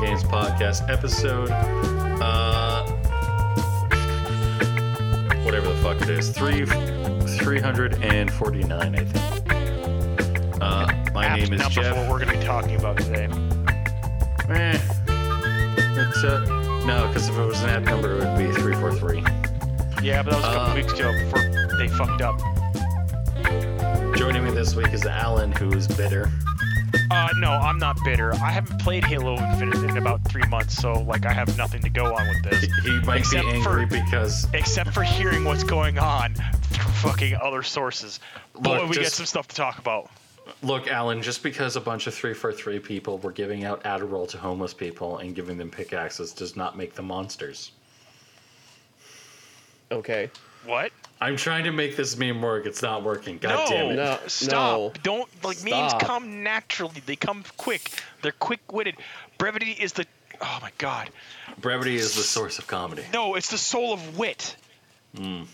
welcome to the Black Mind Games podcast episode, uh, whatever the fuck it is, three, three hundred and forty-nine, I think. Uh, my name is Jeff. what we're going to be talking about today. Eh, it's uh, no, because if it was an app number, it would be three four three. Yeah, but that was a couple Uh, weeks ago before they fucked up. Joining me this week is Alan, who is bitter. No, I'm not bitter. I haven't played Halo Infinite in about three months, so like I have nothing to go on with this, He, he might Except be for- angry because except for hearing what's going on through fucking other sources. Boy, Look, we get some stuff to talk about. Look, Alan, just because a bunch of 343 people were giving out Adderall to homeless people and giving them pickaxes does not make them monsters. Okay. What? I'm trying to make this meme work. It's not working. God no, damn it. No, stop. no. Don't like memes come naturally. They come quick. They're quick-witted. Brevity is the. Oh my god. Brevity is the source of comedy. No, it's the soul of wit. And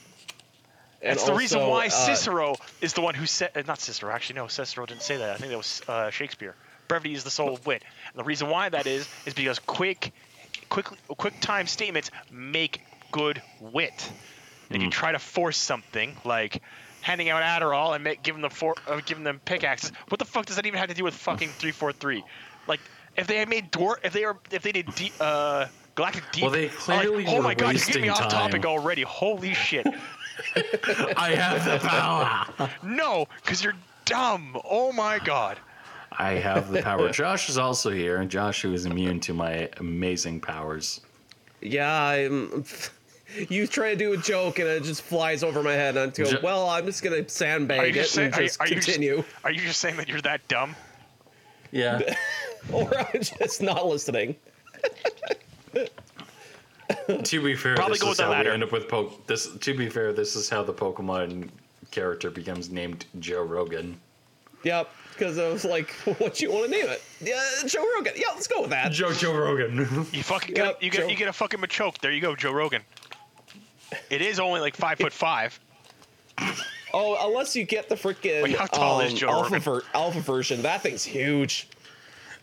That's the reason why uh, Cicero is the one who said. Uh, not Cicero, actually, no, Cicero didn't say that. I think that was uh, Shakespeare. Brevity is the soul of wit. And the reason why that is is because quick, quick, quick time statements make good wit. And you try to force something like handing out Adderall and make, giving them for, uh, giving them pickaxes. What the fuck does that even have to do with fucking three four three? Like, if they had made dwarf, if they were, if they did deep, uh, galactic deep. Well, they I'm clearly like, oh my god, you're getting me wasting off topic already. Holy shit. I have the power. No, because you're dumb. Oh my god. I have the power. Josh is also here, and Josh, who is immune to my amazing powers. Yeah, I'm. You try to do a joke and it just flies over my head, and I go, Jo- "Well, I'm just gonna sandbag it just saying? and Are you, just are, you just, continue," are you just saying that you're that dumb? Yeah. or I'm just not listening. to be fair, Probably this go is with the we end up with po- this. To be fair, this is how the Pokemon character becomes named Joe Rogan. Yep, because I was like, "What you want to name it?" Yeah, Joe Rogan. Yeah, let's go with that. Joe Joe Rogan. You fucking Yep, get you get Joe. you get a fucking Machoke. There you go, Joe Rogan. It is only like five foot five. Oh, unless you get the freaking Wait, how tall is um, Joe alpha, Rogan? ver- alpha version, that thing's huge.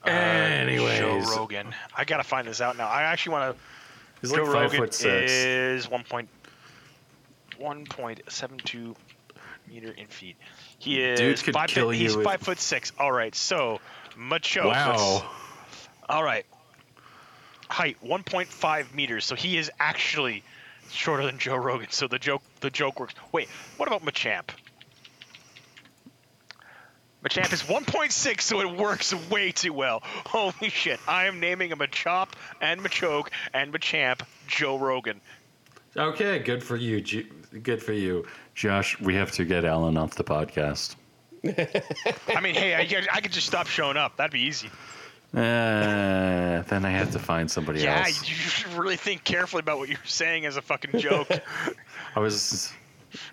Anyways, Joe Rogan. I gotta find this out now. I actually want to. he's Joe like five Rogan foot six. is one point one point seven two meter in feet. He is Dude could five. kill he's you with- five foot six. All right, so macho. Wow. All right. Height 1.5 meters. So he is actually shorter than Joe Rogan. So the joke the joke works. Wait, what about Machamp? Machamp is 1.6, so it works way too well. Holy shit! I am naming a Machop and Machoke and Machamp Joe Rogan. Okay, good for you. Good for you, Josh. We have to get Alan off the podcast. I mean, hey, I, I could just stop showing up. That'd be easy. Uh, then I have to find somebody Yeah, else. Yeah, you should really think carefully about what you're saying as a fucking joke. I was.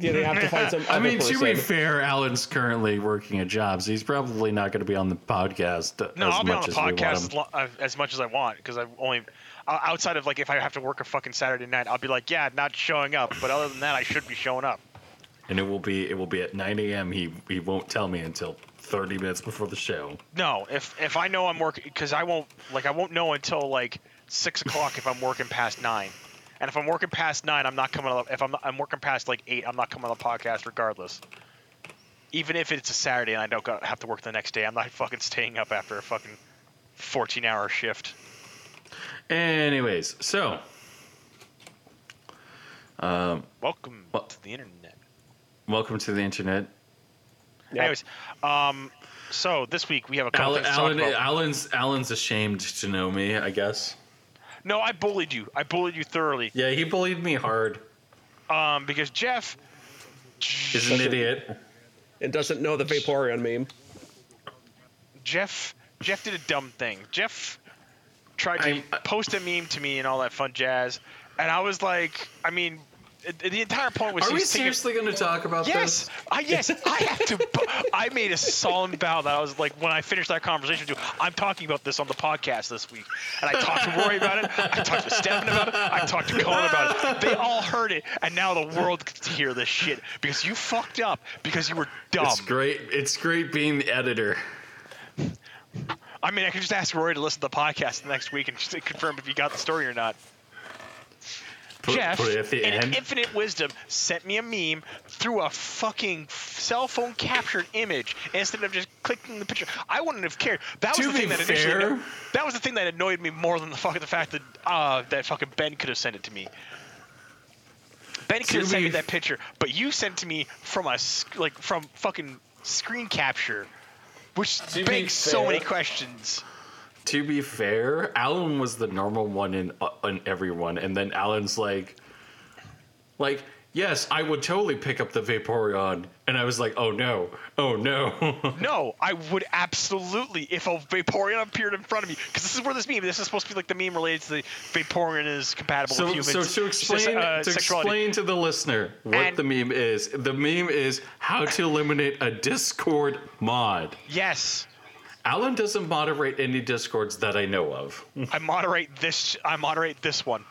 Yeah, they have to find some. I other mean, to be fair, Alan's currently working at jobs. He's probably not going to be on the podcast No, as I'll be on much the as we want podcast as, him. lo- uh, as much as I want because I only uh, outside of like if I have to work a fucking Saturday night, I'll be like, yeah, not showing up. But other than that, I should be showing up. and it will be it will be at 9 a.m. He he won't tell me until 30 minutes before the show. No, if if I know I'm working because I won't like I won't know until like six o'clock if I'm working past nine. And if I'm working past nine, I'm not coming. On the, if I'm I'm working past like eight, I'm not coming on the podcast regardless. Even if it's a Saturday and I don't got, have to work the next day, I'm not fucking staying up after a fucking 14 hour shift. Anyways, so Welcome Well- to the internet. welcome to the internet. Yep. Anyways, um, so this week we have a couple Alan, things to talk Alan, about. Alan's Alan's ashamed to know me. I guess. No, I bullied you. I bullied you thoroughly. Yeah, he bullied me hard. Um, because Jeff, is an idiot. It doesn't know the Vaporeon meme. Jeff, Jeff did a dumb thing. Jeff tried to I'm- post a meme to me and all that fun jazz, and I was like, I mean, it- the entire point was Are we seriously going to talk about Yes, this? I yes, I have to. I made a solemn vow that I was like, when I finished that conversation, with you, I'm talking about this on the podcast this week, and I talked to Rory about it. I talked to Stefan about it. I talked to Colin about it. They all heard it, and now the world gets to hear this shit because you fucked up because you were dumb. It's great. It's great being the editor. I mean, I could just ask Rory to listen to the podcast next week and just confirm if you got the story or not. Put, Jeff, put it in end. infinite wisdom, sent me a meme through a fucking cell phone captured image instead of just clicking the picture. I wouldn't have cared. That was To the thing that initially. fair- that was the thing that annoyed me more than the fucking the fact that uh, that fucking Ben could have sent it to me. Ben could have sent me that picture, but you sent to me from a s- like from fucking screen capture, which begs so many questions. To be fair, Alan was the normal one in uh, in everyone, and then Alan's like, like, yes, I would totally pick up the Vaporeon, and I was like, oh no, oh no. No, I would absolutely if a Vaporeon appeared in front of me, because this is where this meme. This is supposed to be like the meme related to the Vaporeon is compatible so, with humans. so to explain uh, to sexuality. explain to the listener what And- the meme is, the meme is how to eliminate a Discord mod. Yes, Alan doesn't moderate any discords that I know of. I moderate this. I moderate this one.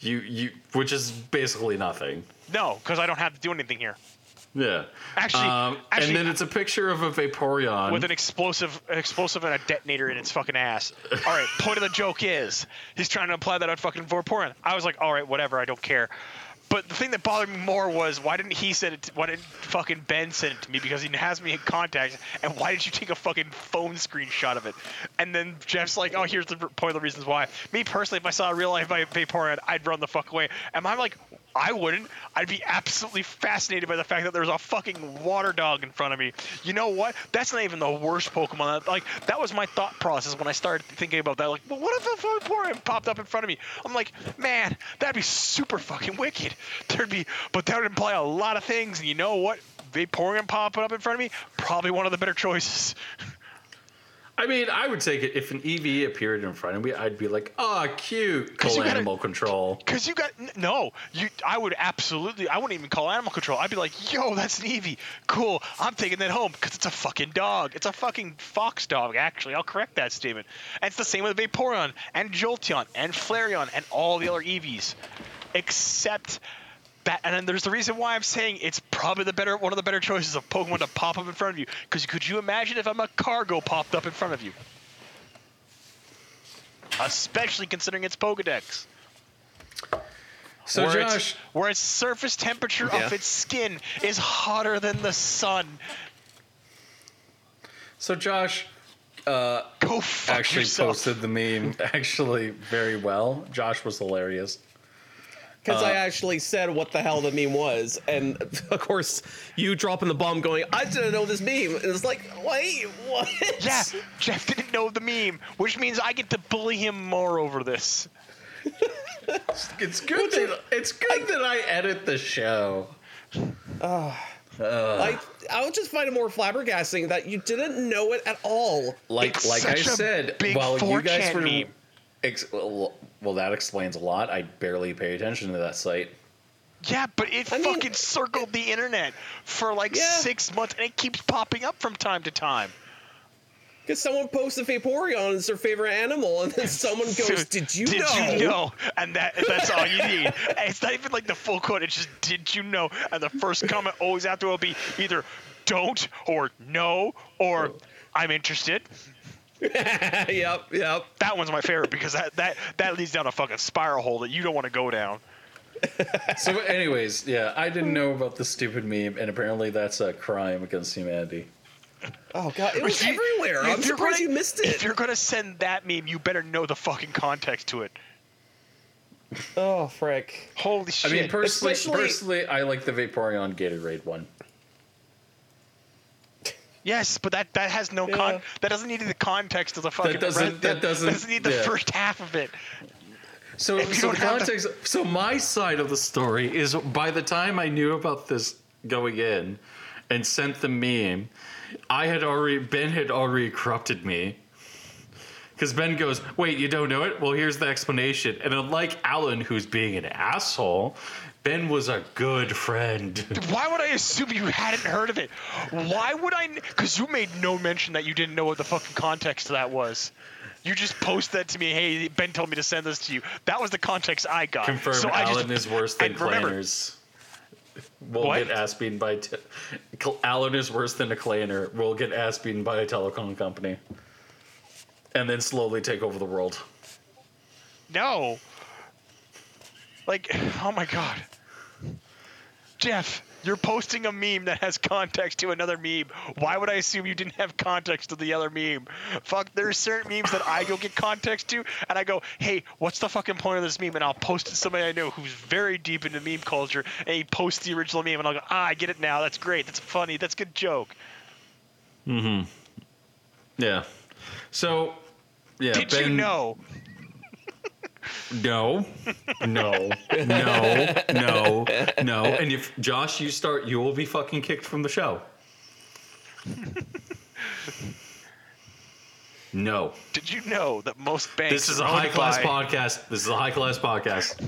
You you which is basically nothing. No, because I don't have to do anything here. Yeah. Actually- um, actually- and then it's a picture of a Vaporeon with an explosive an explosive and a detonator in its fucking ass. All right, point of the joke is he's trying to apply that on fucking Vaporeon. I was like, all right, whatever, I don't care. But the thing that bothered me more was why didn't he send it? To, why didn't fucking Ben send it to me? Because he has me in contact. And why did you take a fucking phone screenshot of it? And then Jeff's like, oh, here's the point of the reasons why. Me personally, if I saw a real life Vaporeon, I'd run the fuck away. And I'm like, I wouldn't. I'd be absolutely fascinated by the fact that there's a fucking water dog in front of me. You know what? That's not even the worst Pokemon. Like that was my thought process when I started thinking about that. Like, well, what if a Vaporeon popped up in front of me? I'm like, man, that'd be super fucking wicked. There'd be, but that would imply a lot of things. And you know what? Vaporeon popping up in front of me, probably one of the better choices. I mean, I would take it if an Eevee appeared in front of me. I'd be like, "Ah, cute." Call you gotta- animal control. Cause you got no, you. I would absolutely. I wouldn't even call animal control. I'd be like, "Yo, that's an Eevee. Cool. I'm taking that home because it's a fucking dog. It's a fucking fox dog. Actually, I'll correct that statement. And it's the same with Vaporeon and Jolteon and Flareon and all the other Eevees, except that. And then there's the reason why I'm saying it's probably the better, one of the better choices of Pokemon to pop up in front of you. Because could you imagine if Magcargo popped up in front of you? Especially considering its Pokedex. So, where its- Josh, where its surface temperature of its skin is hotter than the sun. so Josh uh, Go fuck actually yourself. posted the meme actually very well. Josh was hilarious. Because Uh, I actually said what the hell the meme was, and of course you dropping the bomb, going, "I didn't know this meme," and it's like, wait, what? Yeah, Jeff didn't know the meme, which means I get to bully him more over this. It's good that it's good that I edit the show. I I would just find it more flabbergasting that you didn't know it at all. Like It's like I said, while you guys were meme. ex- well, well, that explains a lot. I barely pay attention to that site. Yeah, but it I mean- fucking circled the internet for like Yeah. six months, and it keeps popping up from time to time. Because someone posts posted Vaporeon as their favorite animal, and then someone goes, "Did you did know?" you know? And that that's all you need. It's not even like the full quote. It's just did you know? And the first comment always after will be either don't or no or oh. I'm interested. yep, yep. That one's my favorite because that that that leads down a fucking spiral hole that you don't want to go down. So, anyways, yeah, I didn't know about the stupid meme, and apparently that's a crime against humanity. Oh god, it was you- everywhere. if I'm you're surprised gonna- you missed it. If you're gonna send that meme, you better know the fucking context to it. Oh frick. Holy shit! I mean, personally, Especially- personally, I like the Vaporeon Gatorade one. Yes, but that that has no con. That doesn't need the context of the fucking. That doesn't- rest- that doesn't- need the yeah. first half of it. So, so don't the- context. So my side of the story is by the time I knew about this going in, and sent the meme, I had already Ben had already corrupted me. Because Ben goes, wait, you don't know it? Well, here's the explanation. And unlike Alan, who's being an asshole, Ben was a good friend. Why would I assume you hadn't heard of it? Why would I? Because you made no mention that you didn't know what the fucking context of that was. You just posted that to me. Hey, Ben told me to send this to you. That was the context I got. Confirm so I Alan just, is worse than remember- We'll What? get ass beaten by. T- Cl- Alan is worse than a Clanner. We'll get ass beaten by a telecom company. and then slowly take over the world. No. Like, oh my god. Jeff, you're posting a meme that has context to another meme. Why would I assume you didn't have context to the other meme? Fuck, there's certain memes that I go get context to, and I go, hey, what's the fucking point of this meme? And I'll post it to somebody I know who's very deep into meme culture, and he posts the original meme, and I'll go, ah, I get it now. That's great. That's funny. That's a good joke. Mm hmm. Yeah. So, yeah. Did you know? No, no, no, no, no. And if Josh, you start, you will be fucking kicked from the show. No, Did you know that most banks this is a high class by- podcast. This is a high class podcast.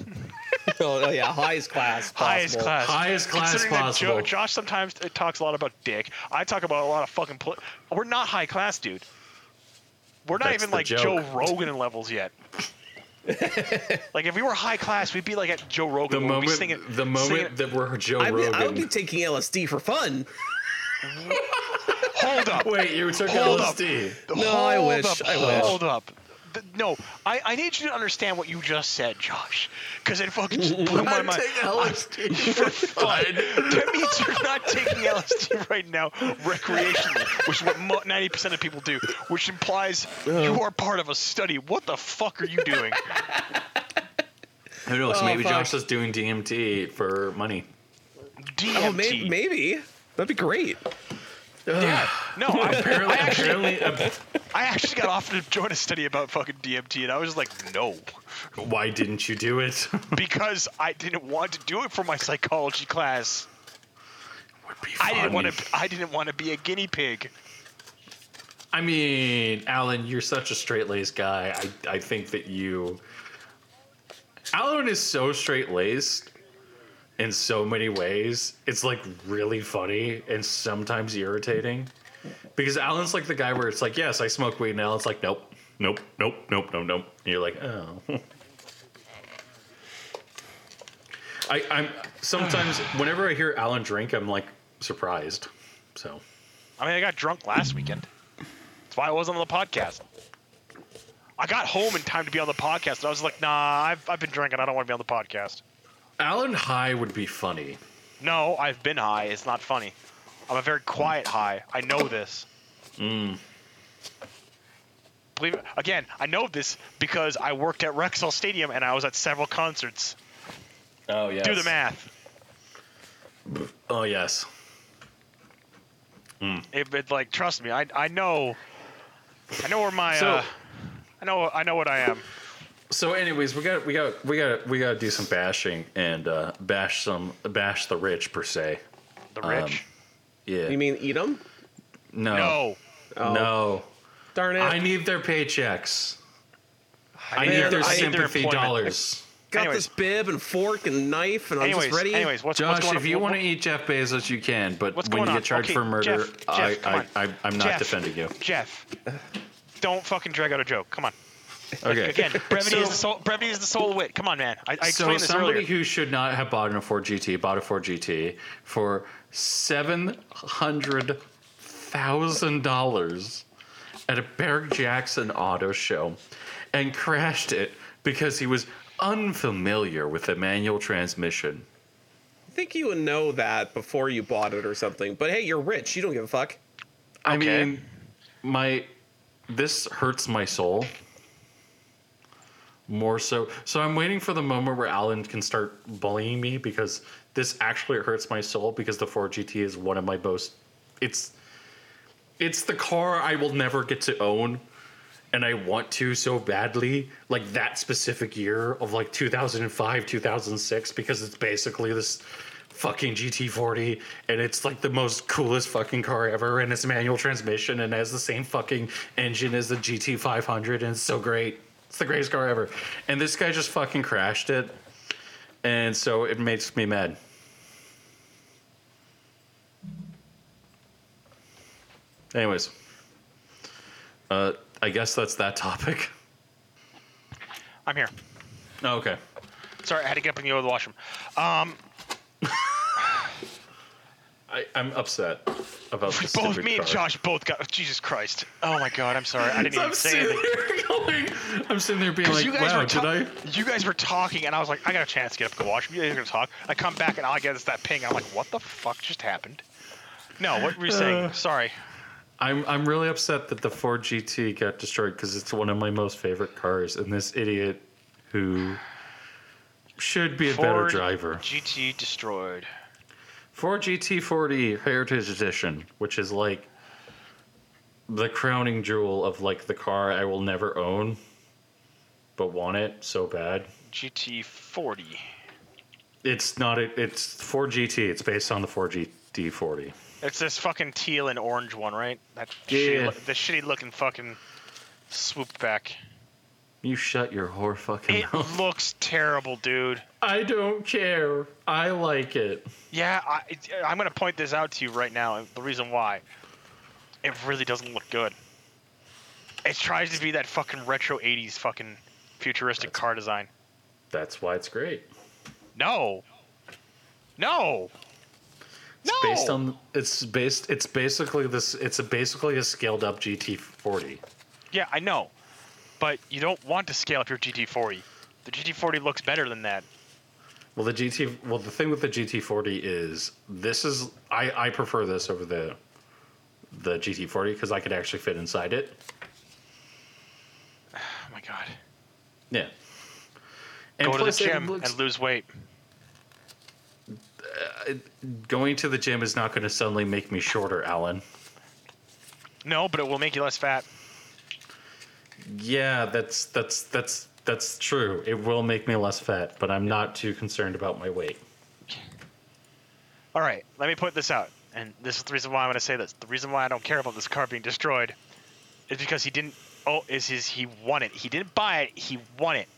oh, yeah, highest class. highest class. Highest class Considering that possible. Jo- Josh sometimes uh, talks a lot about dick. I talk about a lot of fucking. Poli- We're not high class, dude. We're not That's even like joke. Joe Rogan levels yet. like if we were high class, we'd be like at Joe Rogan. The where we'd be moment, singing, the moment singing- that we're Joe I, mean, Rogan. I would be taking LSD for fun. hold up, Wait, you took Hold up. LSD? No, hold I wish, Up, I wish. Hold up. Th- No, I, I need you to understand what you just said, Josh, because it fucking just blew my I'm mind. taking LSD For fun. That means you're not taking LSD right now recreationally, which is what 90% of people do, which implies oh. you are part of a study. What the fuck are you doing? Who knows? Oh, maybe fuck. Josh is doing DMT for money. DMT. Oh, maybe, maybe. That'd be great. Yeah. No, I, Apparently, I actually, apparently, uh, I actually got offered to join a study about fucking DMT, and I was like, no, why didn't you do it? because I didn't want to do it for my psychology class. Would be I didn't want to. I didn't want to be a guinea pig. I mean, Alan, you're such a straight laced guy. I, I think that you. Alan is so straight laced in so many ways. It's like really funny and sometimes irritating. Because Alan's like the guy where it's like, yes, I smoke weed. And Alan's like, nope, nope, nope, nope, nope, nope. And you're like, oh. I, I'm sometimes, whenever I hear Alan drink, I'm like surprised. So. I mean, I got drunk last weekend. That's why I wasn't on the podcast. I got home in time to be on the podcast, and I was like, nah, I've, I've been drinking. I don't want to be on the podcast. Alan High would be funny. No, I've been high. It's not funny. I'm a very quiet high. I know this. Mm. Believe it. Again, I know this because I worked at Rexall Stadium and I was at several concerts. Oh yes. Do the math. Oh yes. It, it, like, trust me, I, I know. I know where my. So- uh, I know. I know what I am. So, anyways, we got we got we got we got to do some bashing and uh, bash some bash the rich per se. The Um, rich. Yeah. You mean eat them? no. no. Oh, No. Darn it. I need their paychecks. I, need need their- their I need their sympathy dollars. Got anyways. this bib and fork and knife, and I'm Anyways, just ready. anyways, what's, what's Josh, going if on? you want to eat Jeff Bezos, you can. But What's when you get charged Okay, for murder, Jeff, I, Jeff, come I, on. I, I'm not Jeff. defending you. Jeff, don't fucking drag out a joke. Come on. Okay. Again, brevity So- is the soul. Brevity is the soul of wit. Come on, man. I, I So explained this somebody earlier. who should not have bought a Ford GT bought a Ford GT for seven hundred thousand dollars at a Barrett-Jackson auto show, and crashed it because he was unfamiliar with the manual transmission. I think you would know that before you bought it or something. But hey, you're rich. You don't give a fuck. I Okay. mean, my this hurts my soul more so. So I'm waiting for the moment where Alan can start bullying me because this actually hurts my soul because the Ford GT is one of my most. It's it's the car I will never get to own. And I want to so badly, like that specific year of like 2005, 2006, because it's basically this fucking GT40 and it's like the most coolest fucking car ever and it's manual transmission and has the same fucking engine as the GT500 and it's so great. It's the greatest car ever. And this guy just fucking crashed it. And so it makes me mad. Anyways, uh, I guess that's that topic. I'm here. Oh, okay. Sorry, I had to get up and go to the washroom. Um, I, I'm upset about this Both me and. Josh both got. Jesus Christ! Oh my God! I'm sorry. I didn't even I'm say sitting anything. there going, I'm sitting there being like, you guys wow, were did I? you guys were talking, and I was like, I got a chance to get up and go watch. You guys are gonna talk. I come back, and all I get is that ping. I'm like, what the fuck just happened? No, what were you saying? Uh, Sorry. I'm I'm really upset that the Ford GT got destroyed because it's one of my most favorite cars, and this idiot who should be a better Ford driver. GT destroyed. Ford GT40 Heritage Edition, which is like the crowning jewel of like the car I will never own, but want it so bad. GT40. It's not a, it's Ford GT. It's based on the Ford GT40. It's this fucking teal and orange one, right? That Yeah. shitty, the shitty looking fucking swoop back. You shut your whore fucking mouth. It mouth. looks terrible, dude. I don't care. I like it. Yeah, I, I'm gonna point this out to you right now. The reason why, it really doesn't look good. It tries to be that fucking retro '80s fucking futuristic car design. That's why it's great. No. No. It's no. based on it's based it's basically this it's a basically a scaled up GT40. Yeah, I know, but you don't want to scale up your GT40. The GT40 looks better than that. Well, the GT well the thing with the GT40 is this is I I prefer this over the the GT40 because I could actually fit inside it. Oh my god. Yeah. And Go to the gym looks- and lose weight. Uh, going to the gym is not going to suddenly make me shorter, Alan. No, but it will make you less fat. Yeah, that's that's that's that's true. It will make me less fat, but I'm not too concerned about my weight. All right, let me put this out, and this is the reason why I'm going to say this. The reason why I don't care about this car being destroyed is because he didn't. Oh, is his he won it? He didn't buy it. He won it.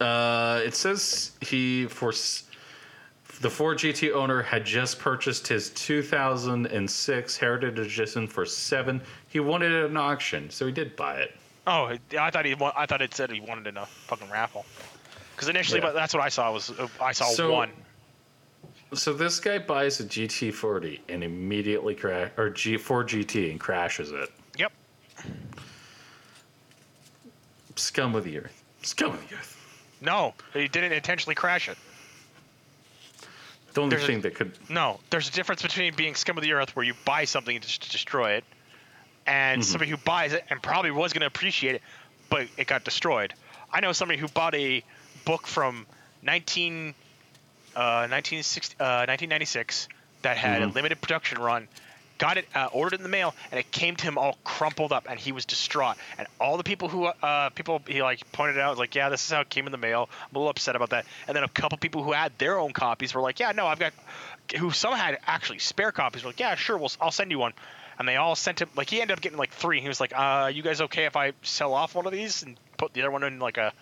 Uh, it says he for s- the Ford GT owner had just purchased his 2006 Heritage Edition for seven. He wanted it at an auction, so he did buy it. Oh, I thought he. I thought it said he wanted it in a fucking raffle. Because initially, Yeah. but that's what I saw was uh, I saw So- one. So this guy buys a GT40 and immediately crash or G Ford GT and crashes it. Yep. Scum of the earth. Scum of the earth. No, he didn't intentionally crash it. The only There's a- thing that could No, there's a difference between being scum of the earth, where you buy something just to destroy it, and somebody who buys it and probably was going to appreciate it, but it got destroyed. I know somebody who bought a book from 19, uh, 1960, uh, 1996 that had a limited production run, got it, uh, ordered in the mail, and it came to him all crumpled up, and he was distraught. And all the people who, uh, people he like pointed out, like, yeah, this is how it came in the mail. I'm a little upset about that. And then a couple people who had their own copies were like, yeah, no, I've got, who some had actually spare copies were like, yeah, sure, we'll, I'll send you one. And they all sent him, like, he ended up getting like three. He was like, uh, you guys okay if I sell off one of these and put the other one in like a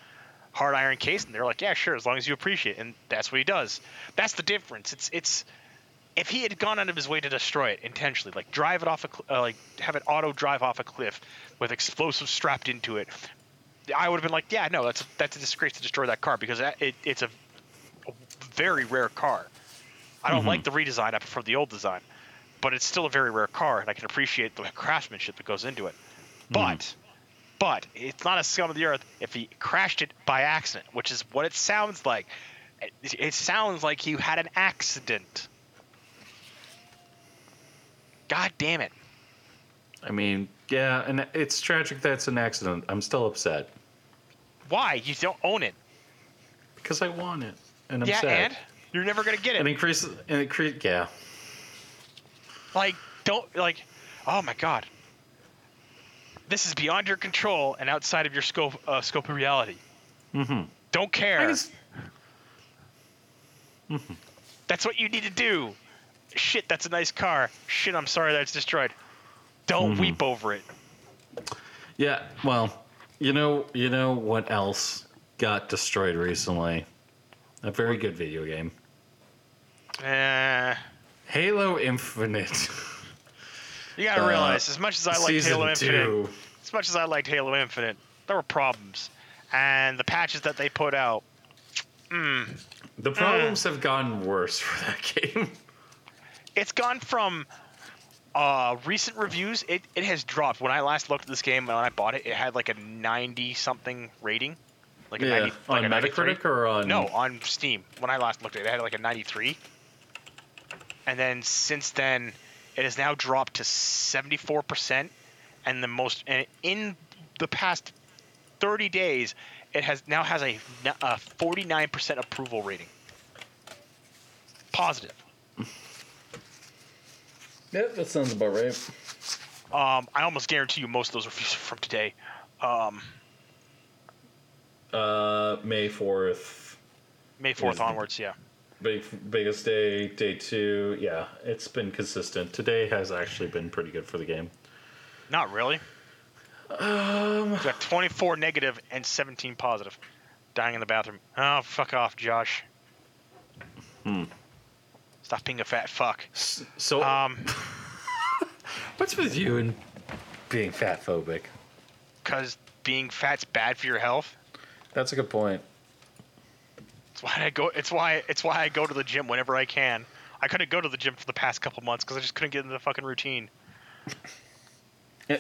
hard iron case? And they're like, yeah, sure, as long as you appreciate it. And that's what he does. That's the difference. It's, it's, if he had gone out of his way to destroy it intentionally, like drive it off a, uh, like have it auto drive off a cliff with explosives strapped into it, I would have been like, yeah, no, that's a, that's a disgrace to destroy that car because that, it, it's a, a very rare car. I don't like the redesign. I prefer the old design, but it's still a very rare car, and I can appreciate the craftsmanship that goes into it. But, but it's not a scum of the earth if he crashed it by accident, which is what it sounds like. It, it sounds like he had an accident. God damn it. I mean, yeah, and it's tragic that it's an accident. I'm still upset Why? You don't own it. because I want it, and I'm yeah, sad. and you're never gonna get it. And increases and increase. Yeah, like, don't like. Oh my god. This is beyond your control and outside of your scope uh, scope of reality. Mm Mhm. Don't care. guess- That's what you need to do. Shit, that's a nice car. Shit, I'm sorry that's destroyed. Don't Mm-hmm. weep over it. yeah. Well, you know, you know what else got destroyed recently? A very good video game, Eh, Halo Infinite. you gotta Uh, realize, as much as I liked Halo Infinite, two. as much as I liked Halo Infinite, there were problems, and the patches that they put out, The problems have gotten worse for that game. It's gone from uh, recent reviews. It, it has dropped. When I last looked at this game when I bought it, it had like a 90 something rating. Like a 90, like on Metacritic or on No, on Steam. When I last looked at it, it had like a 93. And then since then, it has now dropped to 74%. And the most, and in the past 30 days, it has now has a 49% approval rating. Positive. Yeah, that sounds about right. Um, I almost guarantee you most of those reviews are from today. Um, Uh, May fourth, May 4th onwards, yeah. big biggest day, day two. Yeah, it's been consistent. Today has actually been pretty good for the game. Not really. Um, We got 24 negative and 17 positive. Dying in the bathroom. Oh, fuck off, Josh. Hmm. Stop being a fat fuck. so Um, what's with you and being fat phobic? cause being fat's bad for your health. That's a good point. It's why I go. It's why. It's why I go to the gym whenever I can. I couldn't go to the gym for the past couple months because I just couldn't get into the fucking routine.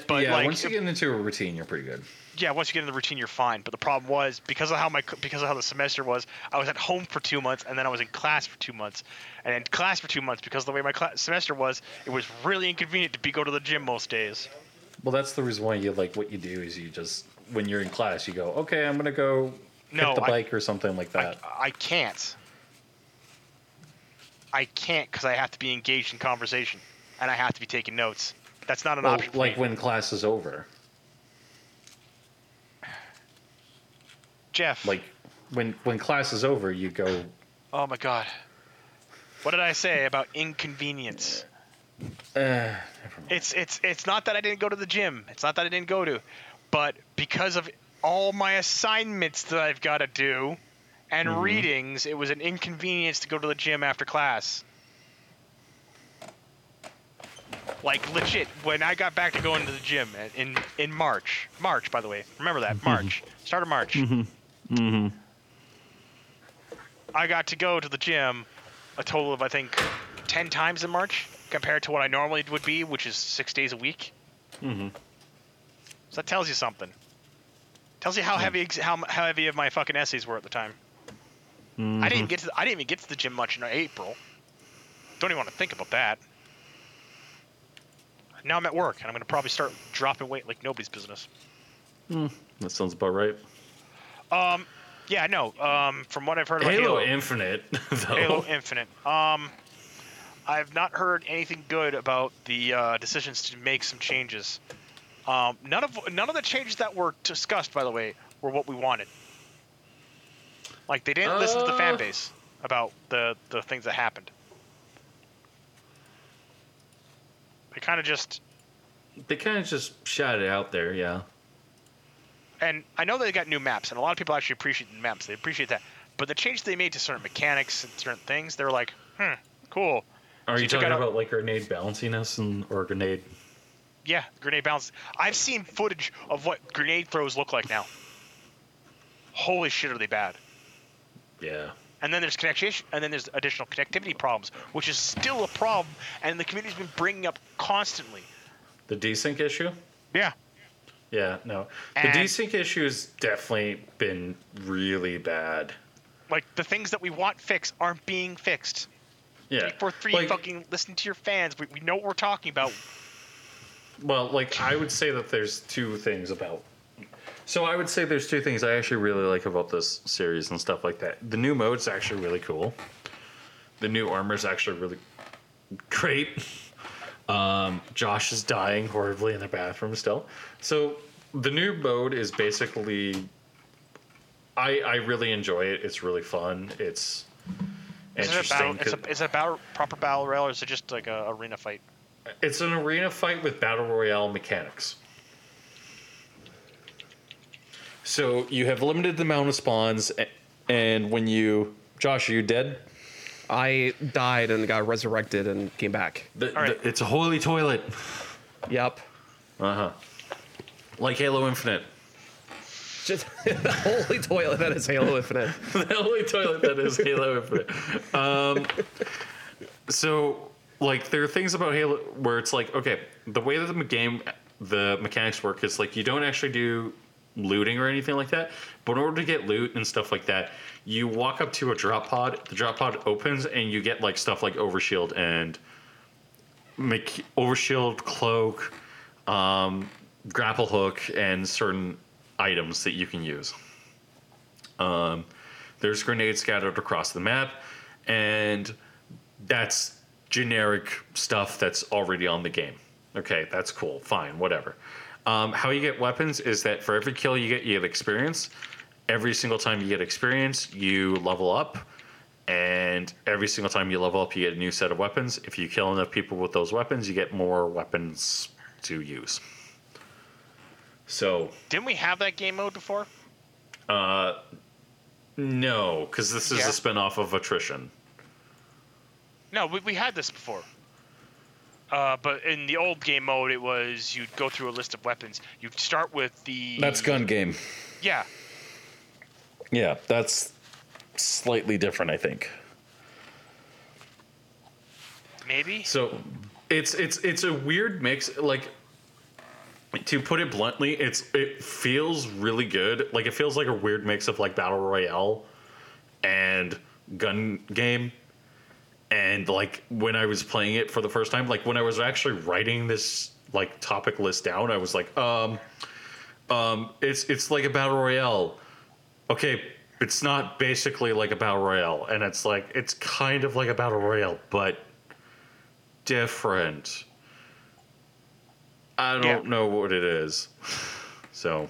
But, yeah, like, once you get into a routine, you're pretty good. yeah, once you get in the routine, you're fine. But the problem was because of how my because of how the semester was, I was at home for two months, and then I was in class for two months, and in class for two months because of the way my class, semester was, it was really inconvenient to be go to the gym most days. Well, that's the reason why you like what you do is you just when you're in class, you go, okay, I'm gonna go No, hit the I- bike or something like I, that. I can't. I can't because I have to be engaged in conversation, and I have to be taking notes. That's not an Well, option. Like when class is over, Jeff. like when when class is over, you go. oh my god. What did I say about inconvenience? Uh. It's it's it's not that I didn't go to the gym. It's not that I didn't go to, but because of all my assignments that I've got to do and Mhm. readings, it was an inconvenience to go to the gym after class. Like legit, when I got back to going to the gym in in March, March by the way, remember that March, start of March. Mm-hmm. I got to go to the gym a total of I think ten times in March compared to what I normally would be, which is six days a week. Mm-hmm. So that tells you something. Tells you how heavy how, how heavy of my fucking essays were at the time. I didn't get to the, I didn't even get to the gym much in April. Don't even want to think about that. Now I'm at work and I'm gonna probably start dropping weight like nobody's business. That sounds about right. Um, yeah, no. Um, from what I've heard about Halo, Halo, Infinite, though. Halo Infinite. Um, I've not heard anything good about the uh, decisions to make some changes. Um, none of none of the changes that were discussed, by the way, were what we wanted. Like they didn't listen to the fan Uh. base about the the things that happened. They kind of just They kind of just shot it out there, yeah. and I know they got new maps, and a lot of people actually appreciate the maps. They appreciate that, but the change they made to certain mechanics and certain things, they're like, hmm, cool. Are So you talking out a- about like grenade bounciness and or grenade? Yeah, grenade bounce. I've seen footage of what grenade throws look like now. Holy shit, are they bad? Yeah. And then there's connection, and then there's additional connectivity problems, which is still a problem, and the community's been bringing up constantly. The desync issue? Yeah. Yeah, no. The And- desync issue has definitely been really bad. Like the things that we want fixed aren't being fixed. Yeah. Three four three, Like- fucking listen to your fans. We, we know what we're talking about. Well, like I would say that there's two things about. So I would say there's two things I actually really like about this series and stuff like that. The new mode's actually really cool. The new armor's actually really great. Um, Josh is dying horribly in the bathroom still. So the new mode is basically. I I really enjoy it. It's really fun. It's Is it a interesting. battle? It's 'cause- a, is it a battle, proper battle royale, or is it just like a arena fight? It's an arena fight with battle royale mechanics. So you have limited the amount of spawns, and when you, Josh, are you dead? I died and got resurrected and came back. The, All right. the- it's a holy toilet. Yep. Uh huh. Like Halo Infinite. Just Just the holy toilet that is Halo Infinite. the only toilet that is Halo Infinite. Um, so, like, there are things about Halo where it's like, okay, the way that the game, the mechanics work is like you don't actually do looting or anything like that. But in order to get loot and stuff like that, you walk up to a drop pod. The drop pod opens, and you get like stuff like overshield and make overshield cloak, um, grapple hook, and certain items that you can use. Um, there's grenades scattered across the map, and that's generic stuff that's already on the game. Okay, that's cool. Fine, whatever. Um, how you get weapons is that for every kill you get, you get experience. Every single time you get experience, you level up. And every single time you level up, you get a new set of weapons. If you kill enough people with those weapons, you get more weapons to use. So, Didn't we have that game mode before? uh, no, because this is Yeah. a spin-off of Attrition. No, we, we had this before. Uh, but in the old game mode, it was you'd go through a list of weapons. You'd start with the. That's gun game. Yeah. Yeah, that's slightly different, I think. Maybe. So it's it's it's a weird mix. Like to put it bluntly, it's it feels really good. Like it feels like a weird mix of like battle royale and gun game. And like when I was playing it for the first time, like when I was actually writing this like topic list down, I was like, um, um, it's it's like a battle royale. Okay, it's not basically like a battle royale, and it's like it's kind of like a battle royale, but different. I don't Yeah. know what it is. So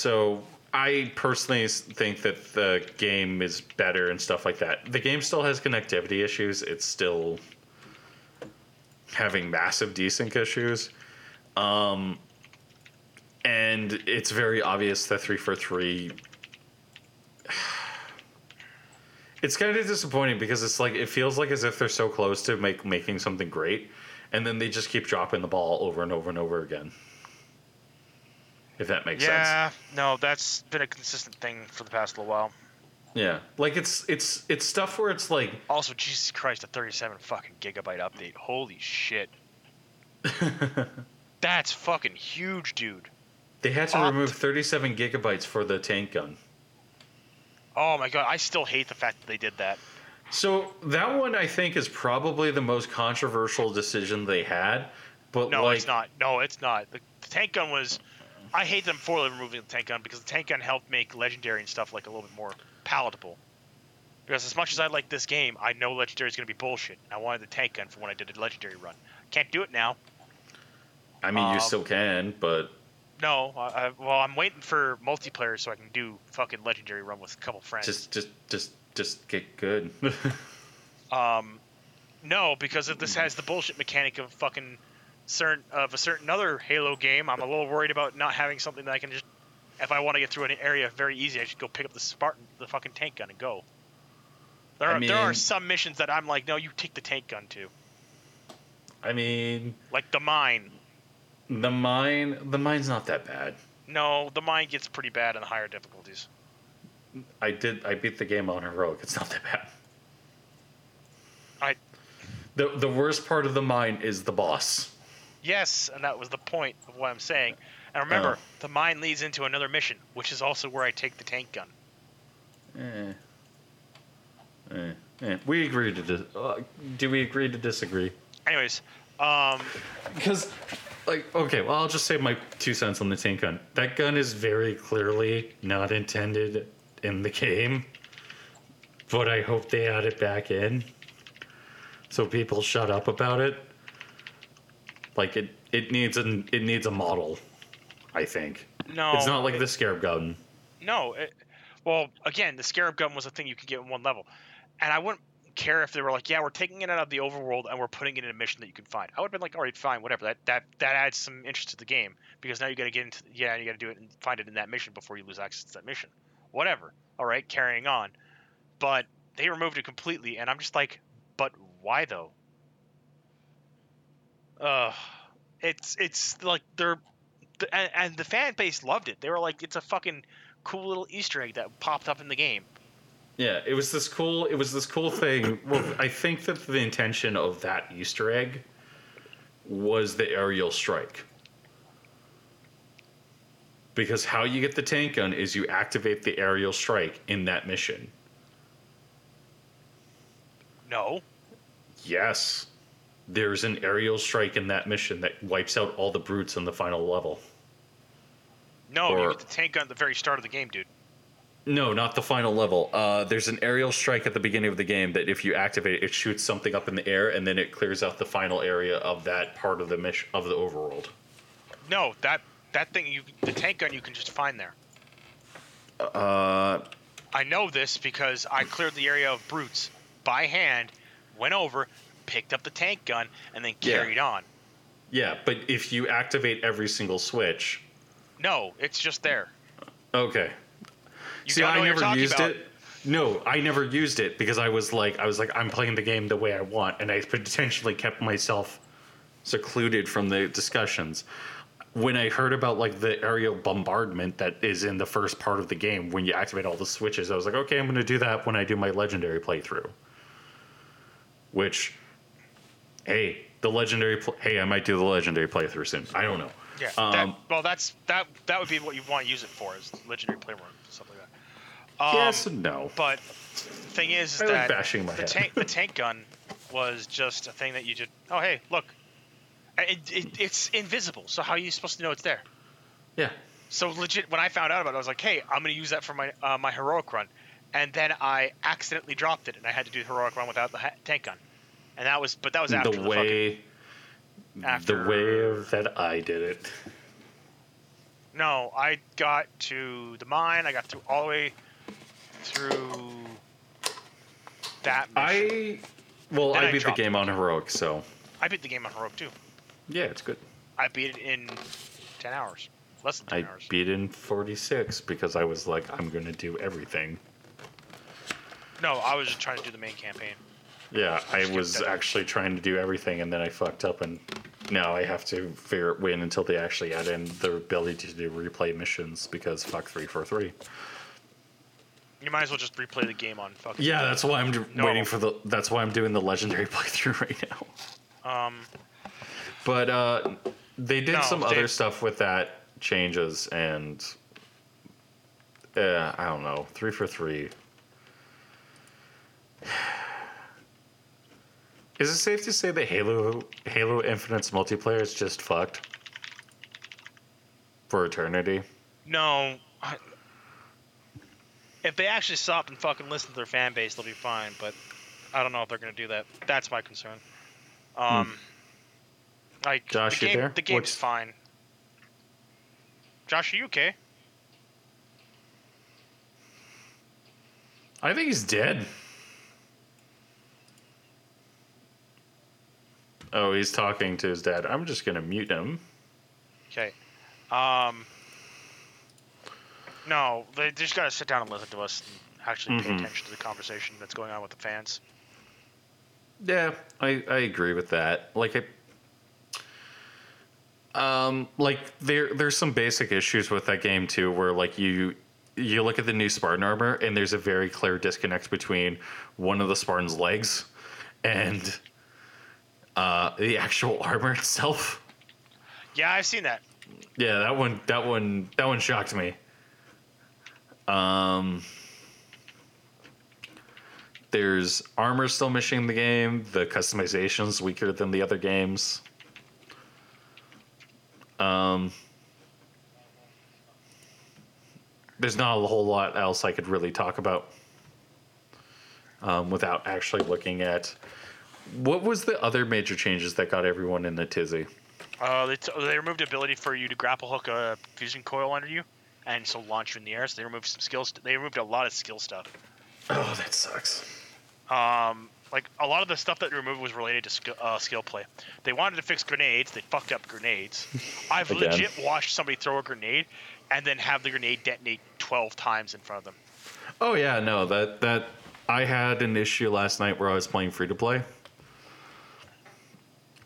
So I personally think that the game is better and stuff like that. The game still has connectivity issues. It's still having massive desync issues. Um, and it's very obvious that 343 it's kind of disappointing because it's like it feels like as if they're so close to make making something great and then they just keep dropping the ball over and over and over again if that makes sense Yeah. No, that's been a consistent thing for the past little while. yeah like it's it's it's stuff where it's like Also, Jesus Christ, a 37 fucking gigabyte update. Holy shit. That's fucking huge, dude. they had to Opt- remove 37 gigabytes for the tank gun Oh my god, I still hate the fact that they did that. so that one i think is probably the most controversial decision they had but No, like it's not. No, it's not. The, the tank gun was. I hate them for removing the tank gun because the tank gun helped make legendary and stuff like a little bit more palatable. Because as much as I like this game, I know legendary is going to be bullshit. I wanted the tank gun for when I did a legendary run. Can't do it now. i mean you um, still can but No, I, I, well, I'm waiting for multiplayer so I can do fucking legendary run with a couple friends. just just just just get good Um, no, because if this has the bullshit mechanic of fucking certain of a certain other Halo game, I'm a little worried about not having something that I can just, if I want to get through an area very easy, I should go pick up the Spartan, the fucking tank gun, and go. There I are there are some missions that I'm like, no, you take the tank gun too, i mean like the mine. The mine, the mine's not that bad. No, the mine gets pretty bad in the higher difficulties. I did, I beat the game on heroic. It's not that bad. I The the worst part of the mine is the boss. Yes, and that was the point of what I'm saying. And remember, Oh. the mine leads into another mission, which is also where I take the tank gun. Eh. Eh. Eh. We agree to dis- uh, do we agree to disagree? Anyways, um, Because, like, okay, well, I'll just say my two cents on the tank gun. That gun is very clearly not intended in the game, but I hope they add it back in, so people shut up about it. Like it, it needs an it needs a model. I think no, it's not like the scarab gun. No, it, well, again, the scarab gun was a thing you could get in one level, and I wouldn't care if they were like, "Yeah, we're taking it out of the overworld and we're putting it in a mission that you can find." I would have been like, "All right, fine, whatever." That that that adds some interest to the game because now you got to get into yeah, you got to do it and find it in that mission before you lose access to that mission. Whatever. All right, carrying on, but they removed it completely, and I'm just like, "But why though?" Uh, it's it's like they're and, and the fan base loved it. They were like, it's a fucking cool little Easter egg that popped up in the game. Yeah, it was this cool. It was this cool thing. Well, I think that the intention of that Easter egg was the aerial strike. Because how you get the tank gun is you activate the aerial strike in that mission. No, Yes, there's an aerial strike in that mission that wipes out all the brutes in the final level. no, you get the tank gun at the very start of the game, dude. No, not the final level. Uh, there's an aerial strike at the beginning of the game that if you activate it, it shoots something up in the air and then it clears out the final area of that part of the mission of the overworld. No, that that thing you the tank gun you can just find there. Uh, I know this because I cleared the area of brutes by hand, went over, picked up the tank gun, and then Yeah. carried on. yeah, but if you activate every single switch, No, it's just there. okay. You See, I never used about. it. No, I never used it because I was like, I was like, I'm playing the game the way I want, and I potentially kept myself secluded from the discussions. When I heard about like the aerial bombardment that is in the first part of the game, when you activate all the switches, I was like, okay, I'm going to do that when I do my legendary playthrough. Which, hey, the legendary, pl- hey, I might do the legendary playthrough soon. I don't know. Yeah. Um, that, well, that's that. That would be what you want to use it for, is legendary playroom stuff like that. Um, yes and no. But the thing is, is I like that bashing my the head. tank the tank gun was just a thing that you just oh hey look, it, it, it's invisible. So how are you supposed to know it's there? Yeah. So legit, when I found out about it, I was like, hey, I'm gonna use that for my uh, my heroic run, and then I accidentally dropped it, and I had to do the heroic run without the ha- tank gun, and that was but that was after the the, fucking, way after the way that I did it. No, I got to the mine. I got through all the way through that. Mission. I well, I I beat the game on heroic, so I beat the game on heroic too. yeah, it's good. I beat it in ten hours, less than ten I hours. beat in 46 because I was like, I'm gonna do everything. No, I was just trying to do the main campaign. Yeah, I was actually trying to do everything, and then I fucked up, and now I have to figure it win until they actually add in the ability to do replay missions because fuck three four three. You might as well just replay the game on fucking. Yeah, that's why I'm d- No. waiting for the. That's why I'm doing the legendary playthrough right now. Um, But uh, they did No, some they- other stuff with that changes, and uh, I don't know. Three for three. Is it safe to say that Halo Halo Infinite's multiplayer is just fucked for eternity? no. I, if they actually stop and fucking listen to their fan base, they'll be fine. But I don't know if they're gonna do that. That's my concern. Um, like Hmm. Josh, the you game, there? the game's What's- fine. Josh, are you okay? I think he's dead. Oh, he's talking to his dad. I'm just gonna mute him. Okay. Um. No, they just gotta sit down and listen to us and actually pay Mhm. attention to the conversation that's going on with the fans. Yeah, I, I agree with that. Like it um like there there's some basic issues with that game too where like you you look at the new Spartan armor and there's a very clear disconnect between one of the Spartan's legs and uh the actual armor itself. Yeah, I've seen that. Yeah, that one that one that one shocked me. Um there's armor still missing in the game. The customization's weaker than the other games. Um there's not a whole lot else I could really talk about um, without actually looking at what was the other major changes that got everyone in the tizzy. Uh, they, t- they removed the ability for you to grapple hook a fusion coil under you, and so launch you in the air. So they removed some skills. They removed a lot of skill stuff. Oh, that sucks. Um, like a lot of the stuff that they removed was related to skill, uh, skill play. They wanted to fix grenades. They fucked up grenades. I've Again. legit watched somebody throw a grenade and then have the grenade detonate 12 times in front of them. Oh yeah, no, that that I had an issue last night where I was playing free to play.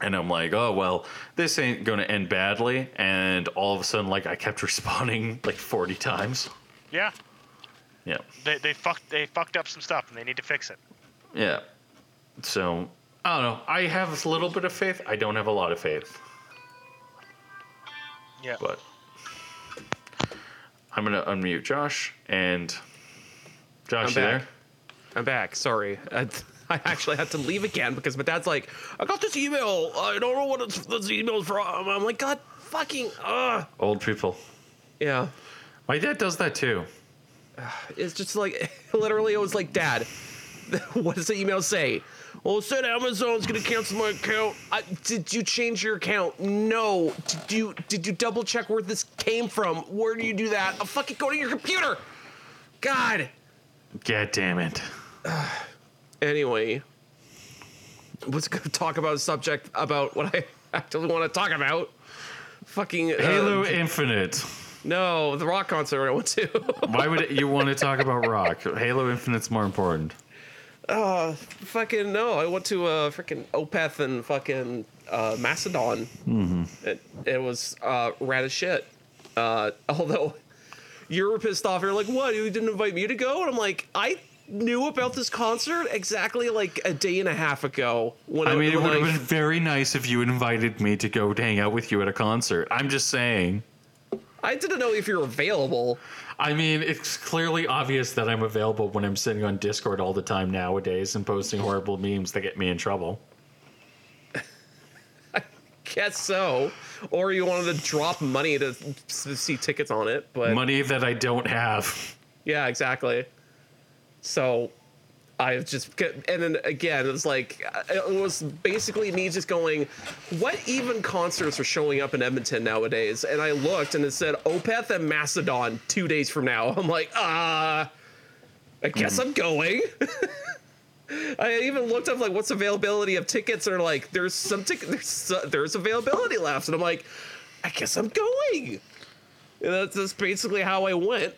And I'm like, oh well, this ain't gonna end badly. And all of a sudden, like I kept responding like 40 times. Yeah, Yeah, they they fucked they fucked up some stuff and they need to fix it. yeah. So I don't know. I have a little bit of faith. I don't have a lot of faith, Yeah. but I'm gonna unmute Josh and Josh. I'm you back. there? I'm back. Sorry. I, I actually had to leave again because my dad's like, I got this email. I don't know what it's, this email's from. I'm like, God fucking, ugh. Old people. Yeah. My dad does that too. It's just like, literally, it was like, Dad, what does the email say? Well, it said Amazon's gonna cancel my account. I, did you change your account? No. Did you did you double check where this came from? Where do you do that? I'll fucking go to your computer. God. God damn it. Anyway, let's go talk about a subject about what I actually want to talk about. Fucking uh, Halo Infinite. No, the rock concert I went to. Why would you want to talk about Rock? Halo Infinite's more important. fucking no, I went to uh, freaking Opeth and fucking uh, Mastodon. Mm-hmm. It, it was uh, rad as shit. Uh, although you were pissed off, you're like, "What? You didn't invite me to go?" And I'm like, "I knew about this concert exactly like a day and a half ago." When I mean, it when would have been very nice if you invited me to go to hang out with you at a concert. I'm just saying. I didn't know if you were available. I mean, it's clearly obvious that I'm available when I'm sitting on Discord all the time nowadays and posting horrible memes that get me in trouble. I guess so. Or you wanted to drop money to see tickets on it, but Money that I don't have. yeah, exactly. So I just get- and then again, it was like it was basically me just going, what even concerts are showing up in Edmonton nowadays? And I looked and it said Opeth and Mastodon two days from now. I'm like, ah, I guess I'm going. I even looked up like what's availability of tickets, and they're like, there's some ticket, there's there's availability left, and I'm like, I guess I'm going. And that's, that's basically how I went.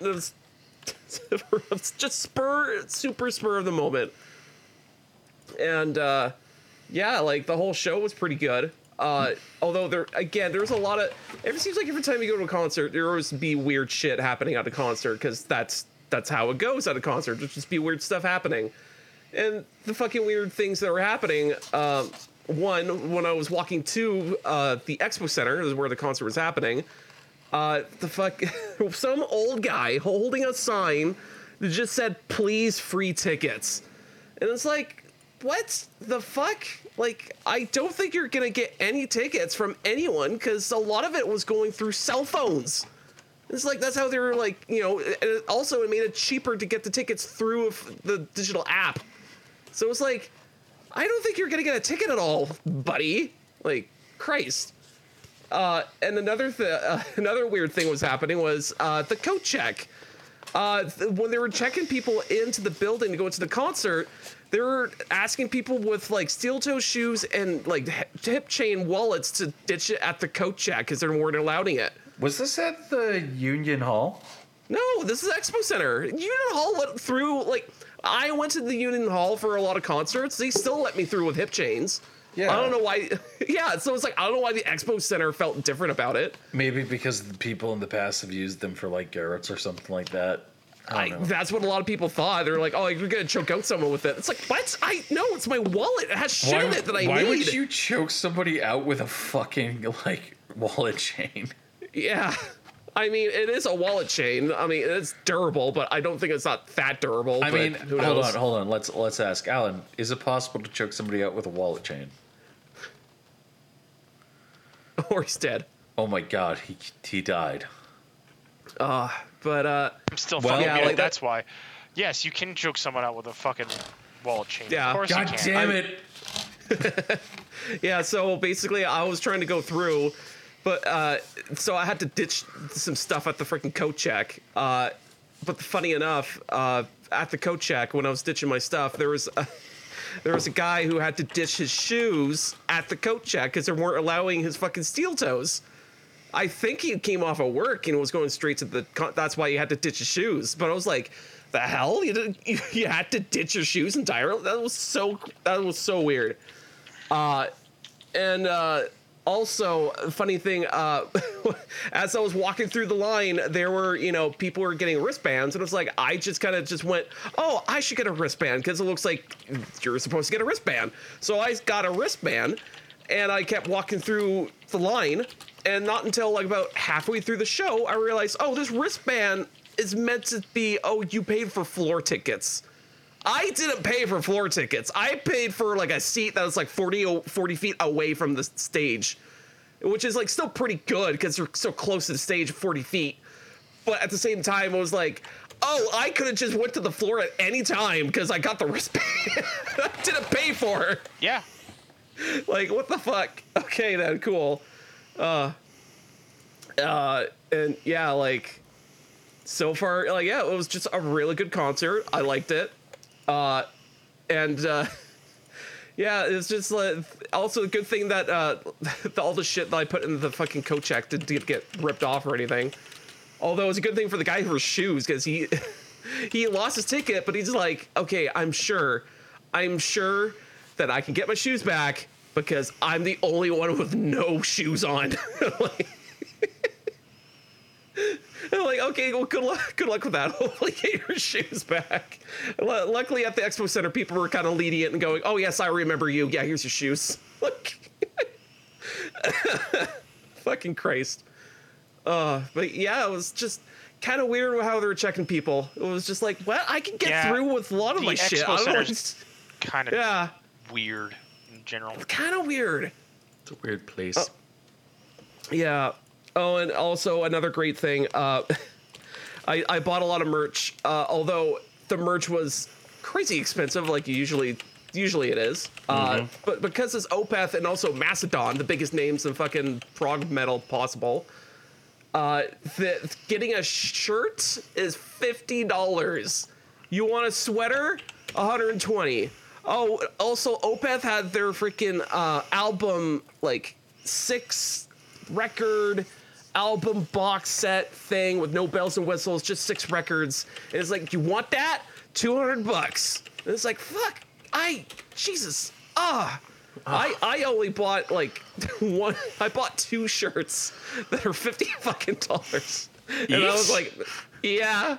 just spur, super spur of the moment. And uh, yeah, like the whole show was pretty good. Uh, although there again, there's a lot of. It seems like every time you go to a concert, there always be weird shit happening at a concert because that's that's how it goes at a concert. There's just be weird stuff happening, and the fucking weird things that were happening. Um, one, when I was walking to uh, the expo center, is where the concert was happening. Uh, the fuck, some old guy holding a sign that just said "Please free tickets," and it's like, what the fuck? Like, I don't think you're gonna get any tickets from anyone because a lot of it was going through cell phones. It's like that's how they were like, you know. And also, it made it cheaper to get the tickets through the digital app. So it's like, I don't think you're gonna get a ticket at all, buddy. Like, Christ. Uh, and another th- uh, another weird thing was happening was uh, the coat check. Uh, th- when they were checking people into the building to go into the concert, they were asking people with like steel toe shoes and like hi- hip chain wallets to ditch it at the coat check because they weren't allowing it. Was this at the Union Hall? No, this is Expo Center. Union Hall went through like I went to the Union Hall for a lot of concerts. They still let me through with hip chains. Yeah. I don't know why. Yeah, so it's like I don't know why the Expo Center felt different about it. Maybe because the people in the past have used them for like garrets or something like that. I I, don't know. that's what a lot of people thought. They're like, "Oh, you're gonna choke out someone with it." It's like, what? I no, it's my wallet. It has shit in it that I why need. Why would you choke somebody out with a fucking like wallet chain? Yeah, I mean, it is a wallet chain. I mean, it's durable, but I don't think it's not that durable. I mean, hold on, hold on. Let's let's ask Alan. Is it possible to choke somebody out with a wallet chain? or he's dead. Oh my god, he he died. But uh, I'm still Well- fucking Yeah, weird. like that- That's why. Yes, you can joke someone out with a fucking wallet chain. Yeah. Of course God you can. damn it! yeah, so basically, I was trying to go through, but uh, so I had to ditch some stuff at the freaking coat check. Uh, but funny enough, uh, at the coat check, when I was ditching my stuff, there was a, there was a guy who had to ditch his shoes at the coat check because they weren't allowing his fucking steel toes. I think he came off of work and was going straight to the. That's why he had to ditch his shoes. But I was like, the hell, you didn't, you, you had to ditch your shoes entirely. That was so. That was so weird. Uh, and uh, also, funny thing, uh, as I was walking through the line, there were, you know, people were getting wristbands, and it was like, I just kind of just went, oh, I should get a wristband because it looks like you're supposed to get a wristband. So I got a wristband, and I kept walking through the line, and not until like about halfway through the show, I realized, oh, this wristband is meant to be, oh, you paid for floor tickets. I didn't pay for floor tickets. I paid for like a seat that was like 40, o- 40 feet away from the stage, which is like still pretty good because you're so close to the stage, 40 feet. But at the same time, it was like, oh, I could have just went to the floor at any time because I got the wristband. I didn't pay for it. Yeah. Like, what the fuck? Okay, then, cool. Uh, uh, and yeah, like, so far, like, yeah, it was just a really good concert. I liked it. Uh, and, uh, yeah, it's just like, also a good thing that, uh, all the shit that I put in the fucking coat check didn't get ripped off or anything. Although it's a good thing for the guy who for shoes because he, he lost his ticket, but he's like, okay, I'm sure, I'm sure that I can get my shoes back because I'm the only one with no shoes on. like, like, okay, well, good luck, good luck with that. Hopefully, get your shoes back. Lu- Luckily, at the expo center, people were kind of lenient and going, "Oh yes, I remember you. Yeah, here's your shoes." Look, fucking Christ. Uh, but yeah, it was just kind of weird how they were checking people. It was just like, well, I can get Yeah, through with a lot of my shit. expo I don't It's Kind of yeah, weird in general. kind of weird. It's a weird place. Oh. Yeah. Oh, and also another great thing. Uh, I I bought a lot of merch. Uh, although the merch was crazy expensive, like usually usually it is. Uh, but because it's Opeth and also Mastodon, the biggest names in fucking prog metal possible. Uh, the, getting a shirt is fifty dollars. You want a sweater? 120. Oh, also Opeth had their freaking uh, album like six record album box set thing with no bells and whistles, just six records. And it's like, you want that? 200 bucks. And it's like, fuck, I, Jesus, ah. I, I only bought like one, I bought two shirts that are 50 fucking dollars. And I was like, yeah,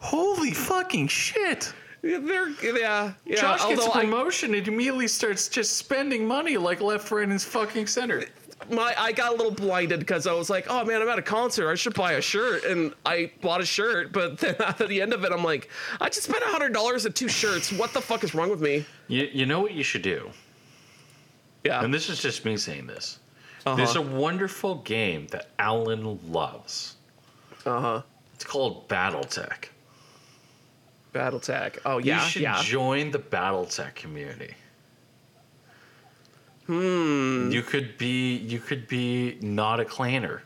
Holy fucking shit! they're, yeah, yeah. Josh gets a although I- promotion and immediately starts just spending money like left, right, and fucking center. My I got a little blinded because I was like, oh man, I'm at a concert. I should buy a shirt, and I bought a shirt. But then at the end of it, I'm like, I just spent hundred dollars on two shirts. What the fuck is wrong with me? You, you know what you should do? Yeah. And this is just me saying this. Uh-huh. There's a wonderful game that Alan loves. Uh huh. It's called BattleTech. BattleTech. Oh yeah, you should yeah. join the BattleTech community. Hmm. You could be you could be not a clanner.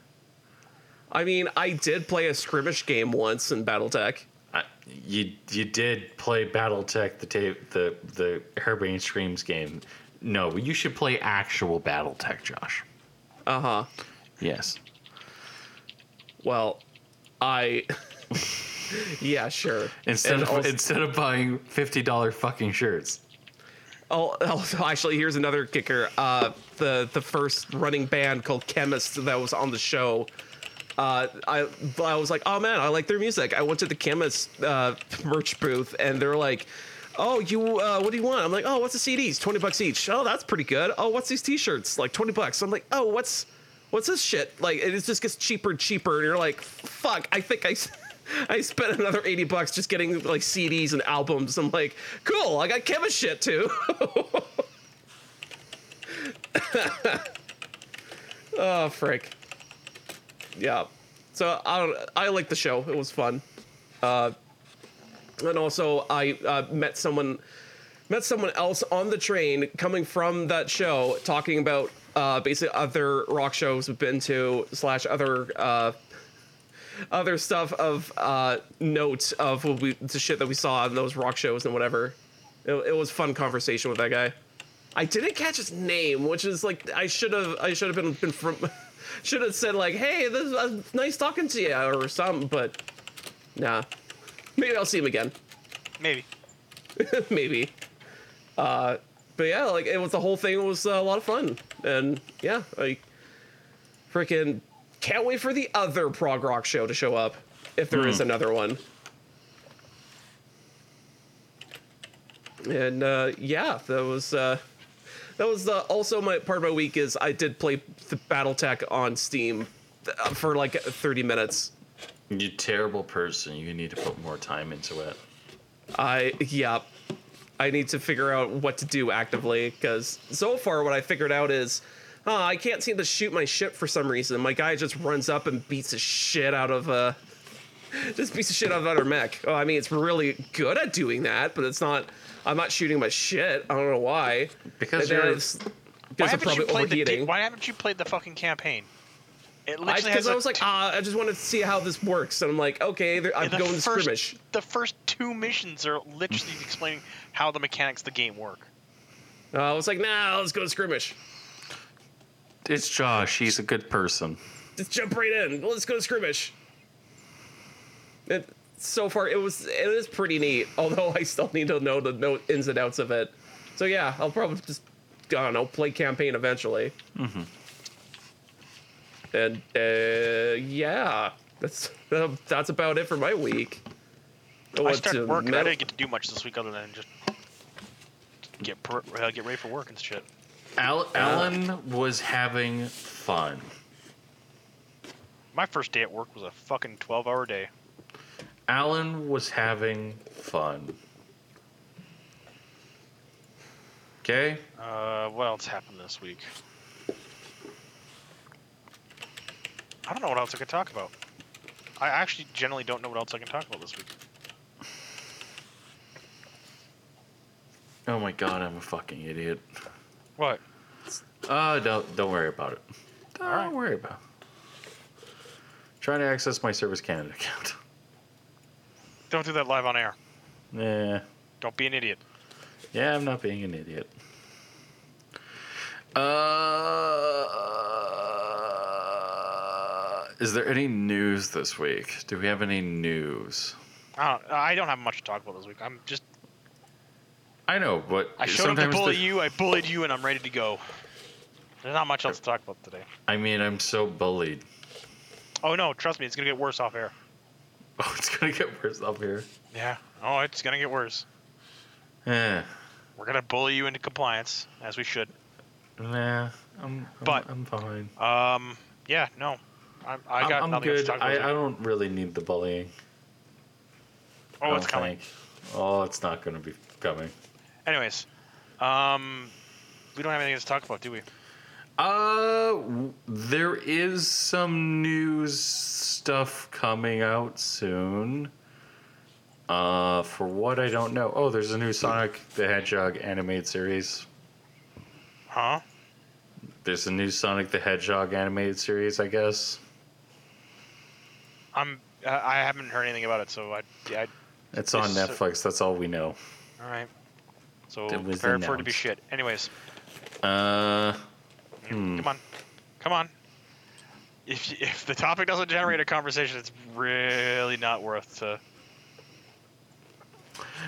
I mean, I did play a skirmish game once in BattleTech. I- You you did play BattleTech the tape the the Harebrained Schemes game. No, you should play actual BattleTech, Josh. Uh huh. Yes. Well, I. yeah, sure. Instead And of also- instead of buying fifty dollar fucking shirts. Oh, also, actually, here's another kicker. Uh, the the first running band called Chemist that was on the show. Uh, I I was like, oh man, I like their music. I went to the Chemist uh, merch booth, and they're like, oh, you, uh, what do you want? I'm like, oh, what's the CDs? Twenty bucks each. Oh, that's pretty good. Oh, what's these T-shirts? Like twenty bucks. I'm like, oh, what's what's this shit? Like, it just gets cheaper and cheaper, and you're like, fuck, I think I. I spent another 80 bucks just getting like CDs and albums. I'm like, cool, I got Chemist shit too. oh frick. Yeah. So I don't I like the show. It was fun. Uh and also I uh, met someone met someone else on the train coming from that show talking about uh basically other rock shows we've been to slash other uh other stuff of uh note of what we the shit that we saw in those rock shows and whatever. It, it was fun conversation with that guy. I didn't catch his name, which is like I should have. I should have been been from. should have said like, "Hey, this is uh, nice talking to you" or something. But nah, maybe I'll see him again. Maybe. maybe. Uh, but yeah, like it was the whole thing was uh, a lot of fun. and yeah, like freaking can't wait for the other prog rock show to show up if there is Hmm. another one. And uh, yeah, that was uh, that was uh, also my part of my week is I did play the BattleTech on Steam uh, for like 30 minutes. You terrible person. You need to put more time into it. I yeah, I need to figure out what to do actively because so far what I figured out is. Uh, I can't seem to shoot my ship for some reason. My guy just runs up and beats the shit out of uh just beats the shit out of other mech. Oh, I mean it's really good at doing that, but it's not I'm not shooting my shit. I don't know why. Because And then you're- it's- Why because I'm haven't you probably played the? di- overheating. Why haven't you played the fucking campaign? It literally Because has I, a was like, t- ah, I just wanted to see how this works, and I'm like, okay, I'm the going to first, skirmish. The first two missions are literally explaining how the mechanics of the game work. Uh, I was like, nah, let's go to skirmish. It's Josh. He's a good person. Just jump right in. Let's go to skirmish. It, so far, it was it is pretty neat. Although I still need to know the no ins and outs of it. So yeah, I'll probably just I don't know play campaign eventually. Mm-hmm. And uh, yeah, that's that's about it for my week. I went started to work and I didn't get to do much this week other than just get per, uh, get ready for work and shit. Al- Alan was having fun. My first day at work was a fucking twelve-hour day. Alan was having fun. Okay? Uh, what else happened this week? I don't know what else I could talk about. I actually generally don't know what else I can talk about this week. Oh my god, I'm a fucking idiot. What? Uh, don't don't worry about it. Don't Alright. worry about it. Trying to access my Service Canada account. Don't do that live on air. Yeah. Don't be an idiot. Yeah, I'm not being an idiot. Uh, is there any news this week? Do we have any news? I don't, I don't have much to talk about this week. I'm just. I know, but I showed up to sometimes bully the- you. I bullied you, and I'm ready to go. There's not much else to talk about today. I mean, I'm so bullied. Oh no, trust me, it's gonna get worse off air. Oh, it's gonna get worse off here. Yeah. Oh, it's gonna get worse. Eh, We're gonna bully you into compliance, as we should. nah, I'm, I'm, But- I'm fine. Um. Yeah. No. I'm, I I'm, got I'm nothing else to good. talk about. I, this I don't really need the bullying. Oh, it's coming. think. Oh, it's not gonna be coming. Anyways, um, we don't have anything to talk about, do we? Uh, there is some news stuff coming out soon. Uh, for what I don't know. Oh, there's a new Sonic the Hedgehog animated series. Huh? There's a new Sonic the Hedgehog animated series, I guess. I'm. I I haven't heard anything about it, so I. I It's on uh, Netflix. That's all we know. all right. So prepare for it to be shit. Anyways, Uh, Hmm. come on, come on. If if the topic doesn't generate a conversation, it's really not worth. Uh,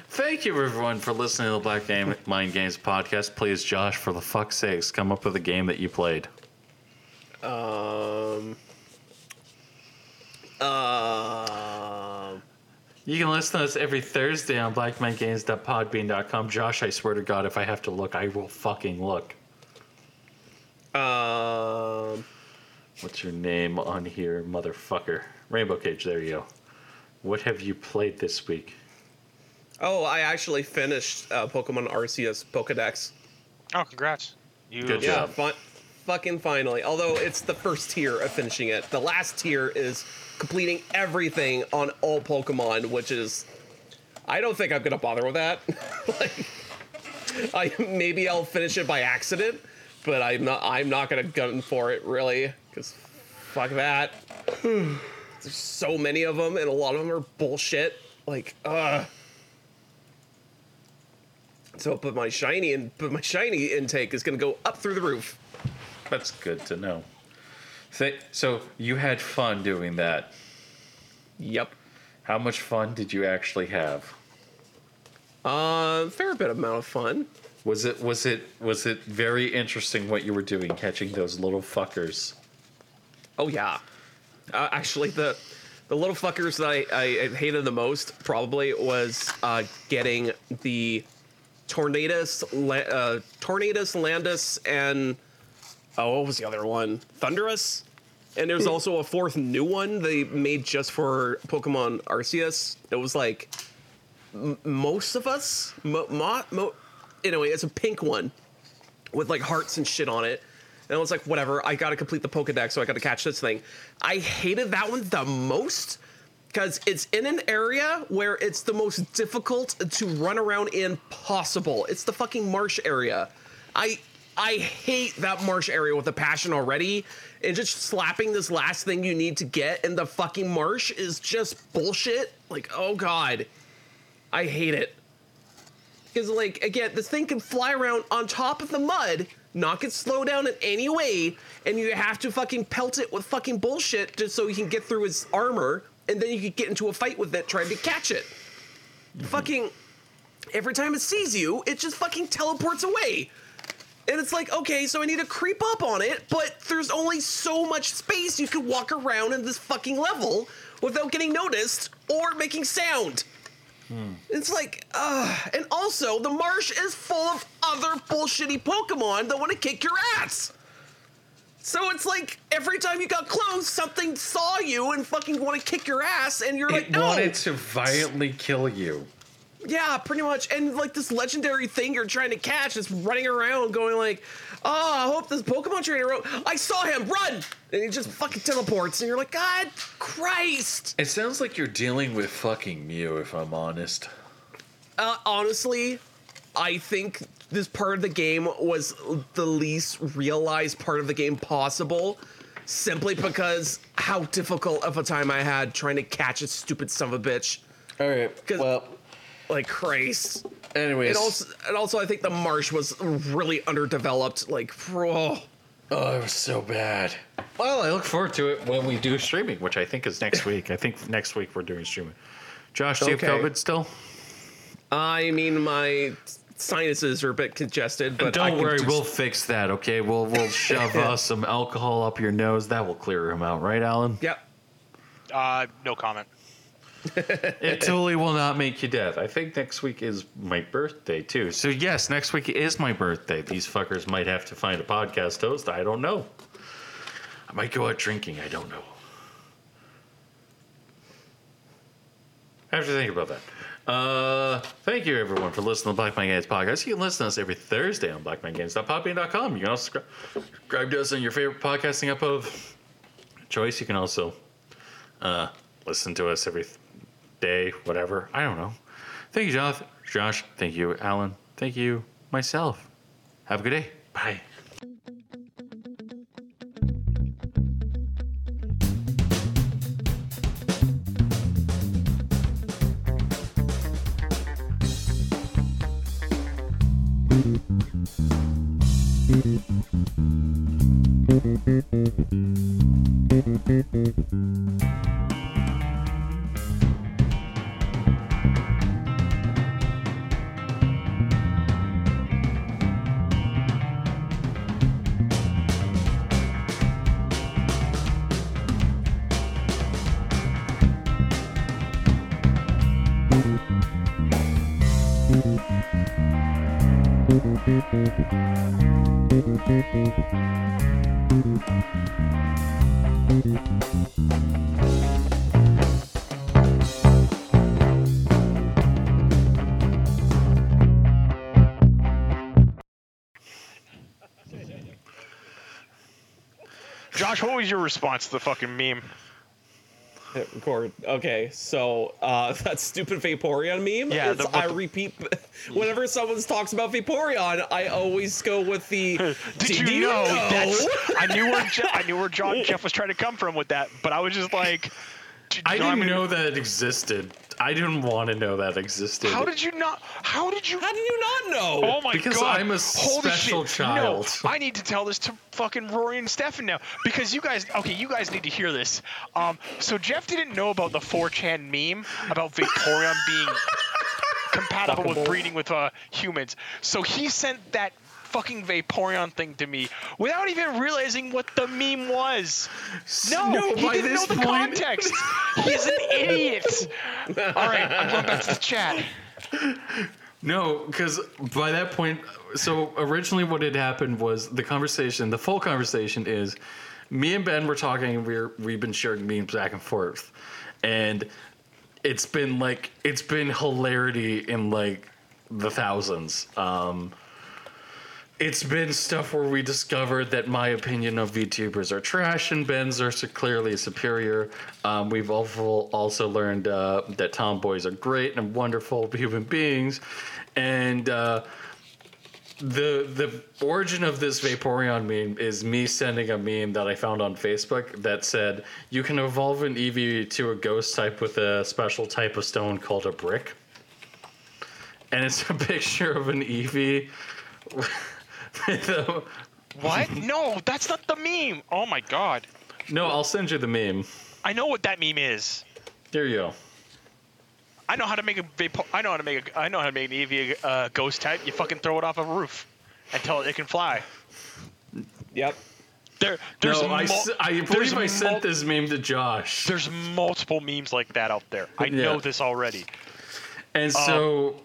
thank you everyone for listening to the Black Game Mind Games podcast. Please, Josh, for the fuck's sakes, come up with a game that you played. Um. Um. You can listen to us every Thursday on blackmangames.podbean.com. Josh, I swear to God, if I have to look, I will fucking look. Um. What's your name on here, motherfucker? Rainbow Cage, there you go. What have you played this week? Oh, I actually finished uh, Pokemon Arceus Pokedex. oh, congrats! You. Good Yeah, job. fun, fucking finally. Although it's the first tier of finishing it. The last tier is completing everything on all Pokemon, which is. I don't think I'm gonna bother with that. like, I maybe I'll finish it by accident, but I'm not. I'm not gonna gun for it really, because fuck that. There's so many of them, and a lot of them are bullshit. Like, uh. So, but my shiny and but my shiny intake is gonna go up through the roof. That's good to know. So you had fun doing that. Yep. How much fun did you actually have? Uh, fair bit amount of fun. Was it was it was it very interesting what you were doing catching those little fuckers? Oh yeah. Uh, actually, the the little fuckers that I, I hated the most probably was uh, getting the tornadoes, La- uh, Tornadus, Landus, and oh, what was the other one? Thundurus. And there's also a fourth new one they made just for Pokemon Arceus. It was like m- most of us, mo- mo- mo- anyway, it's a pink one with like hearts and shit on it. And I was like, whatever, I gotta complete the Pokedex, so I gotta catch this thing. I hated that one the most because it's in an area where it's the most difficult to run around in possible. It's the fucking marsh area. I I hate that marsh area with a passion already. And just slapping this last thing you need to get in the fucking marsh is just bullshit. Like, oh god. I hate it. Because, like, again, this thing can fly around on top of the mud, not get slowed down in any way, and you have to fucking pelt it with fucking bullshit just so you can get through its armor, and then you can get into a fight with it trying to catch it. Fucking. Every time it sees you, it just fucking teleports away. And it's like, okay, so I need to creep up on it, but there's only so much space you can walk around in this fucking level without getting noticed or making sound. It's like, uh, and also the marsh is full of other bullshitty Pokemon that want to kick your ass. So it's like every time you got close, something saw you and fucking want to kick your ass, and you're like, It no. wanted to violently kill you. Yeah, pretty much. And like this legendary thing you're trying to catch is running around going like, oh, I hope this Pokemon trainer wrote, I saw him, run! And he just fucking teleports, and you're like, God Christ! It sounds like you're dealing with fucking Mew, if I'm honest. Uh, honestly, I think this part of the game was the least realized part of the game possible. Simply because how difficult of a time I had trying to catch a stupid son of a bitch. All right. Well, Like Christ. anyways. And also, and also, I think the marsh was really underdeveloped. Like, oh, oh, it was so bad. Well, I look forward to it when we do streaming, which I think is next week. I think next week we're doing streaming. Josh, do you Okay. have COVID still? I mean, my sinuses are a bit congested, but I Don't can worry, just- we'll fix that. Okay, we'll we'll shove uh, some alcohol up your nose. That will clear him out, right, Alan? Yep. Uh, no comment. It totally will not make you dead. I think next week is my birthday too. So yes, next week is my birthday. These fuckers might have to find a podcast host. I don't know. I might go out drinking. I don't know. I have to think about that. Uh, thank you everyone for listening to Black Man Games podcast. You can listen to us every Thursday on blackmangames.podbean.com. You can also subscri- subscribe to us on your favorite podcasting app of choice. You can also uh, listen to us every th- day, whatever. I don't know. Thank you, Josh. Josh. Thank you, Alan. Thank you, myself. Have a good day. Bye. Was your response to the fucking meme? Hit record. Okay, so uh, that stupid Vaporeon meme. Yeah, is the- I the- repeat, whenever someone talks about Vaporeon, I always go with the. Did, you, know, that's? I knew where Je- I knew where John Jeff was trying to come from with that, but I was just like, d- I you I'm didn't gonna- know that it existed. I didn't want to know that existed. How did you not? How did you? How did you not know? Oh my Because god! I'm a Holy special shit. child. No, I need to tell this to fucking Rory and Stefan now because you guys. Okay, you guys need to hear this. Um, so Jeff didn't know about the 4chan meme about Vaporeon being compa- compatible with breeding with uh, humans. So he sent that fucking Vaporeon thing to me without even realizing what the meme was. No, No, he didn't know the point- context. He's an idiot. All right, I'm going back to the chat. No, because by that point, so originally what had happened was the conversation, the full conversation is me and Ben were talking, we're, we've been sharing memes back and forth. And it's been like, it's been hilarity in like the thousands. Um, it's been stuff where we discovered that my opinion of VTubers are trash and Ben's are clearly superior. Um, we've also also learned uh, that tomboys are great and wonderful human beings, and uh, the the origin of this Vaporeon meme is me sending a meme that I found on Facebook that said you can evolve an Eevee to a ghost type with a special type of stone called a brick, and it's a picture of an Eevee. With What? No, that's not the meme. Oh my god. no, I'll send you the meme. I know what that meme is. Here you go. I know how to make a Vapo- I know how to make a I know how to make an Eevee uh, ghost type. You fucking throw it off a roof until it can fly. Yep. There, there's no, I, mul- s- I there's believe I mul- sent this meme to Josh. There's multiple memes like that out there. I Yeah. know this already. And so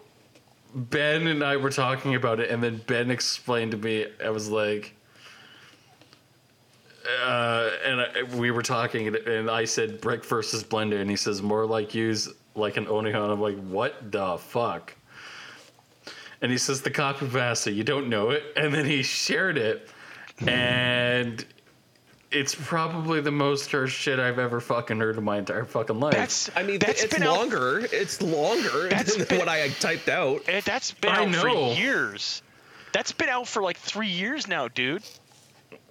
Ben and I were talking about it, and then Ben explained to me, I was like, uh, and I, we were talking, and- and I said brick versus blender, and he says more like use like an Onion. I'm like, what the fuck? And he says the copy pasta, you don't know it, and then he shared it, and it's probably the most cursed shit I've ever fucking heard in my entire fucking life. That's I mean, that's it's been out- longer. It's longer That's than been- what I typed out. eh, that's been I out know. for years. That's been out for like three years now, dude.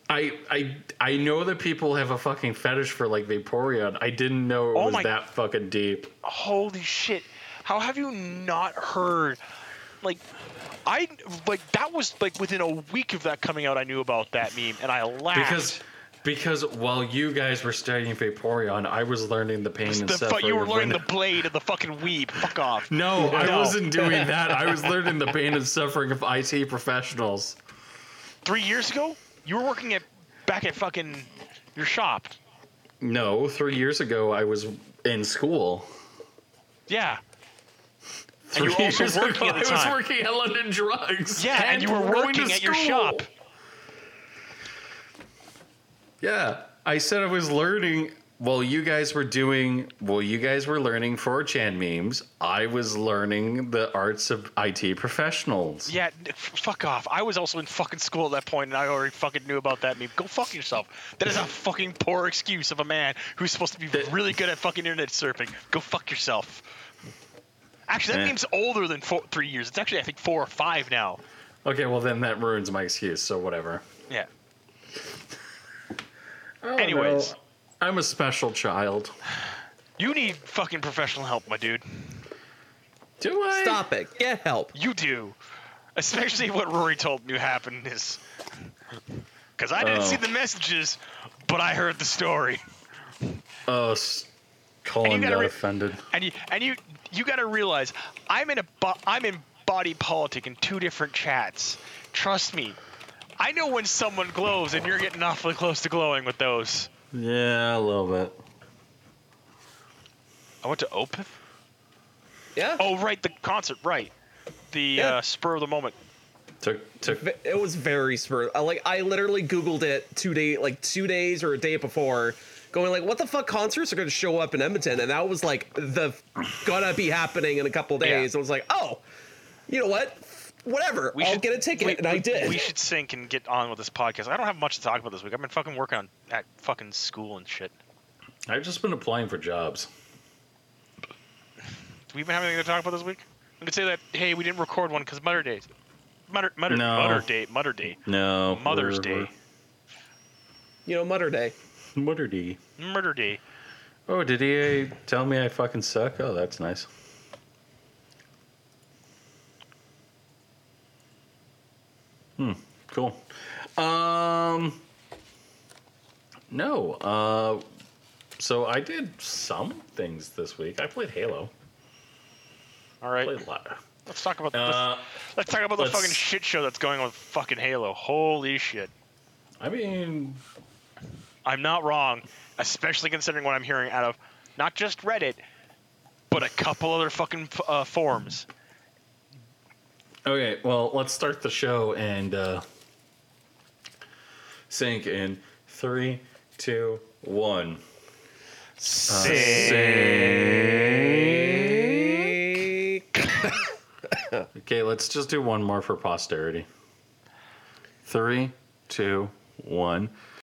I I I know that people have a fucking fetish for like Vaporeon. I didn't know it Oh was my- that fucking deep. Holy shit! How have you not heard? Like, I like that was like within a week of that coming out. I knew about that meme, and I laughed. Because because while you guys were studying Vaporeon, I was learning the pain and the, suffering. you were learning the blade of the fucking weeb. Fuck off. No, I No. wasn't doing that. I was learning the pain and suffering of IT professionals. Three years ago, you were working at back at fucking your shop. No, three years ago I was in school. Yeah. And you were Three also years working ago, at the I was working at London Drugs. Yeah, and, you were working at your shop. Yeah, I said I was learning. While you guys were doing, while you guys were learning 4chan memes. I was learning the arts of IT professionals. Yeah, f- fuck off. I was also in fucking school at that point, and I already fucking knew about that meme. Go fuck yourself. That is a fucking poor excuse of a man who's supposed to be That- really good at fucking internet surfing. Go fuck yourself. Actually, that Yeah. meme's older than four, three years. It's actually, I think, four or five now. Okay, well then that ruins my excuse. So whatever. Yeah. Oh, Anyways. no. I'm a special child. You need fucking professional help, my dude. Do I? Stop it. Get help. You do. Especially what Rory told me happened is. Because I didn't Oh. see the messages, but I heard the story. Oh, s- Colin gotta got re- offended. And you and you you got to realize I'm in a bo- I'm in body politic in two different chats. Trust me. I know when someone glows and you're getting awfully close to glowing with those. Yeah, a little bit. I went to Opeth. Yeah. Oh right, the concert, right. The Yeah. uh, spur of the moment. Took took. It was very spur. I, Like I literally Googled it two day, like two days or a day before, going like, "What the fuck concerts are going to show up in Edmonton?" And that was like the gonna be happening in a couple days. Yeah. I was like, "Oh, you know what? Whatever. We I'll should get a ticket," we- and I did. We should sync and get on with this podcast. I don't have much to talk about this week. I've been fucking working on at fucking school and shit. I've just been applying for jobs. Do we even have anything to talk about this week? I could say that hey, we didn't record one because Mother Day. Mother Mother No. Mother Day Mother Day No. Mother's we're- Day you know, Mother Day. Mother Day. Murder Day. Oh, did he tell me I fucking suck? Oh, that's nice. Hmm. Cool. Um. No. Uh. So I did some things this week. I played Halo. All right. Play live. Let's talk about Uh, let's, let's talk about the let's- fucking shit show that's going on with fucking Halo. Holy shit. I mean, I'm not wrong, especially considering what I'm hearing out of not just Reddit, but a couple other fucking uh, forums. Okay. Well, let's start the show and uh, sync in three, two, one. Okay, let's just do one more for posterity. Three, two, one.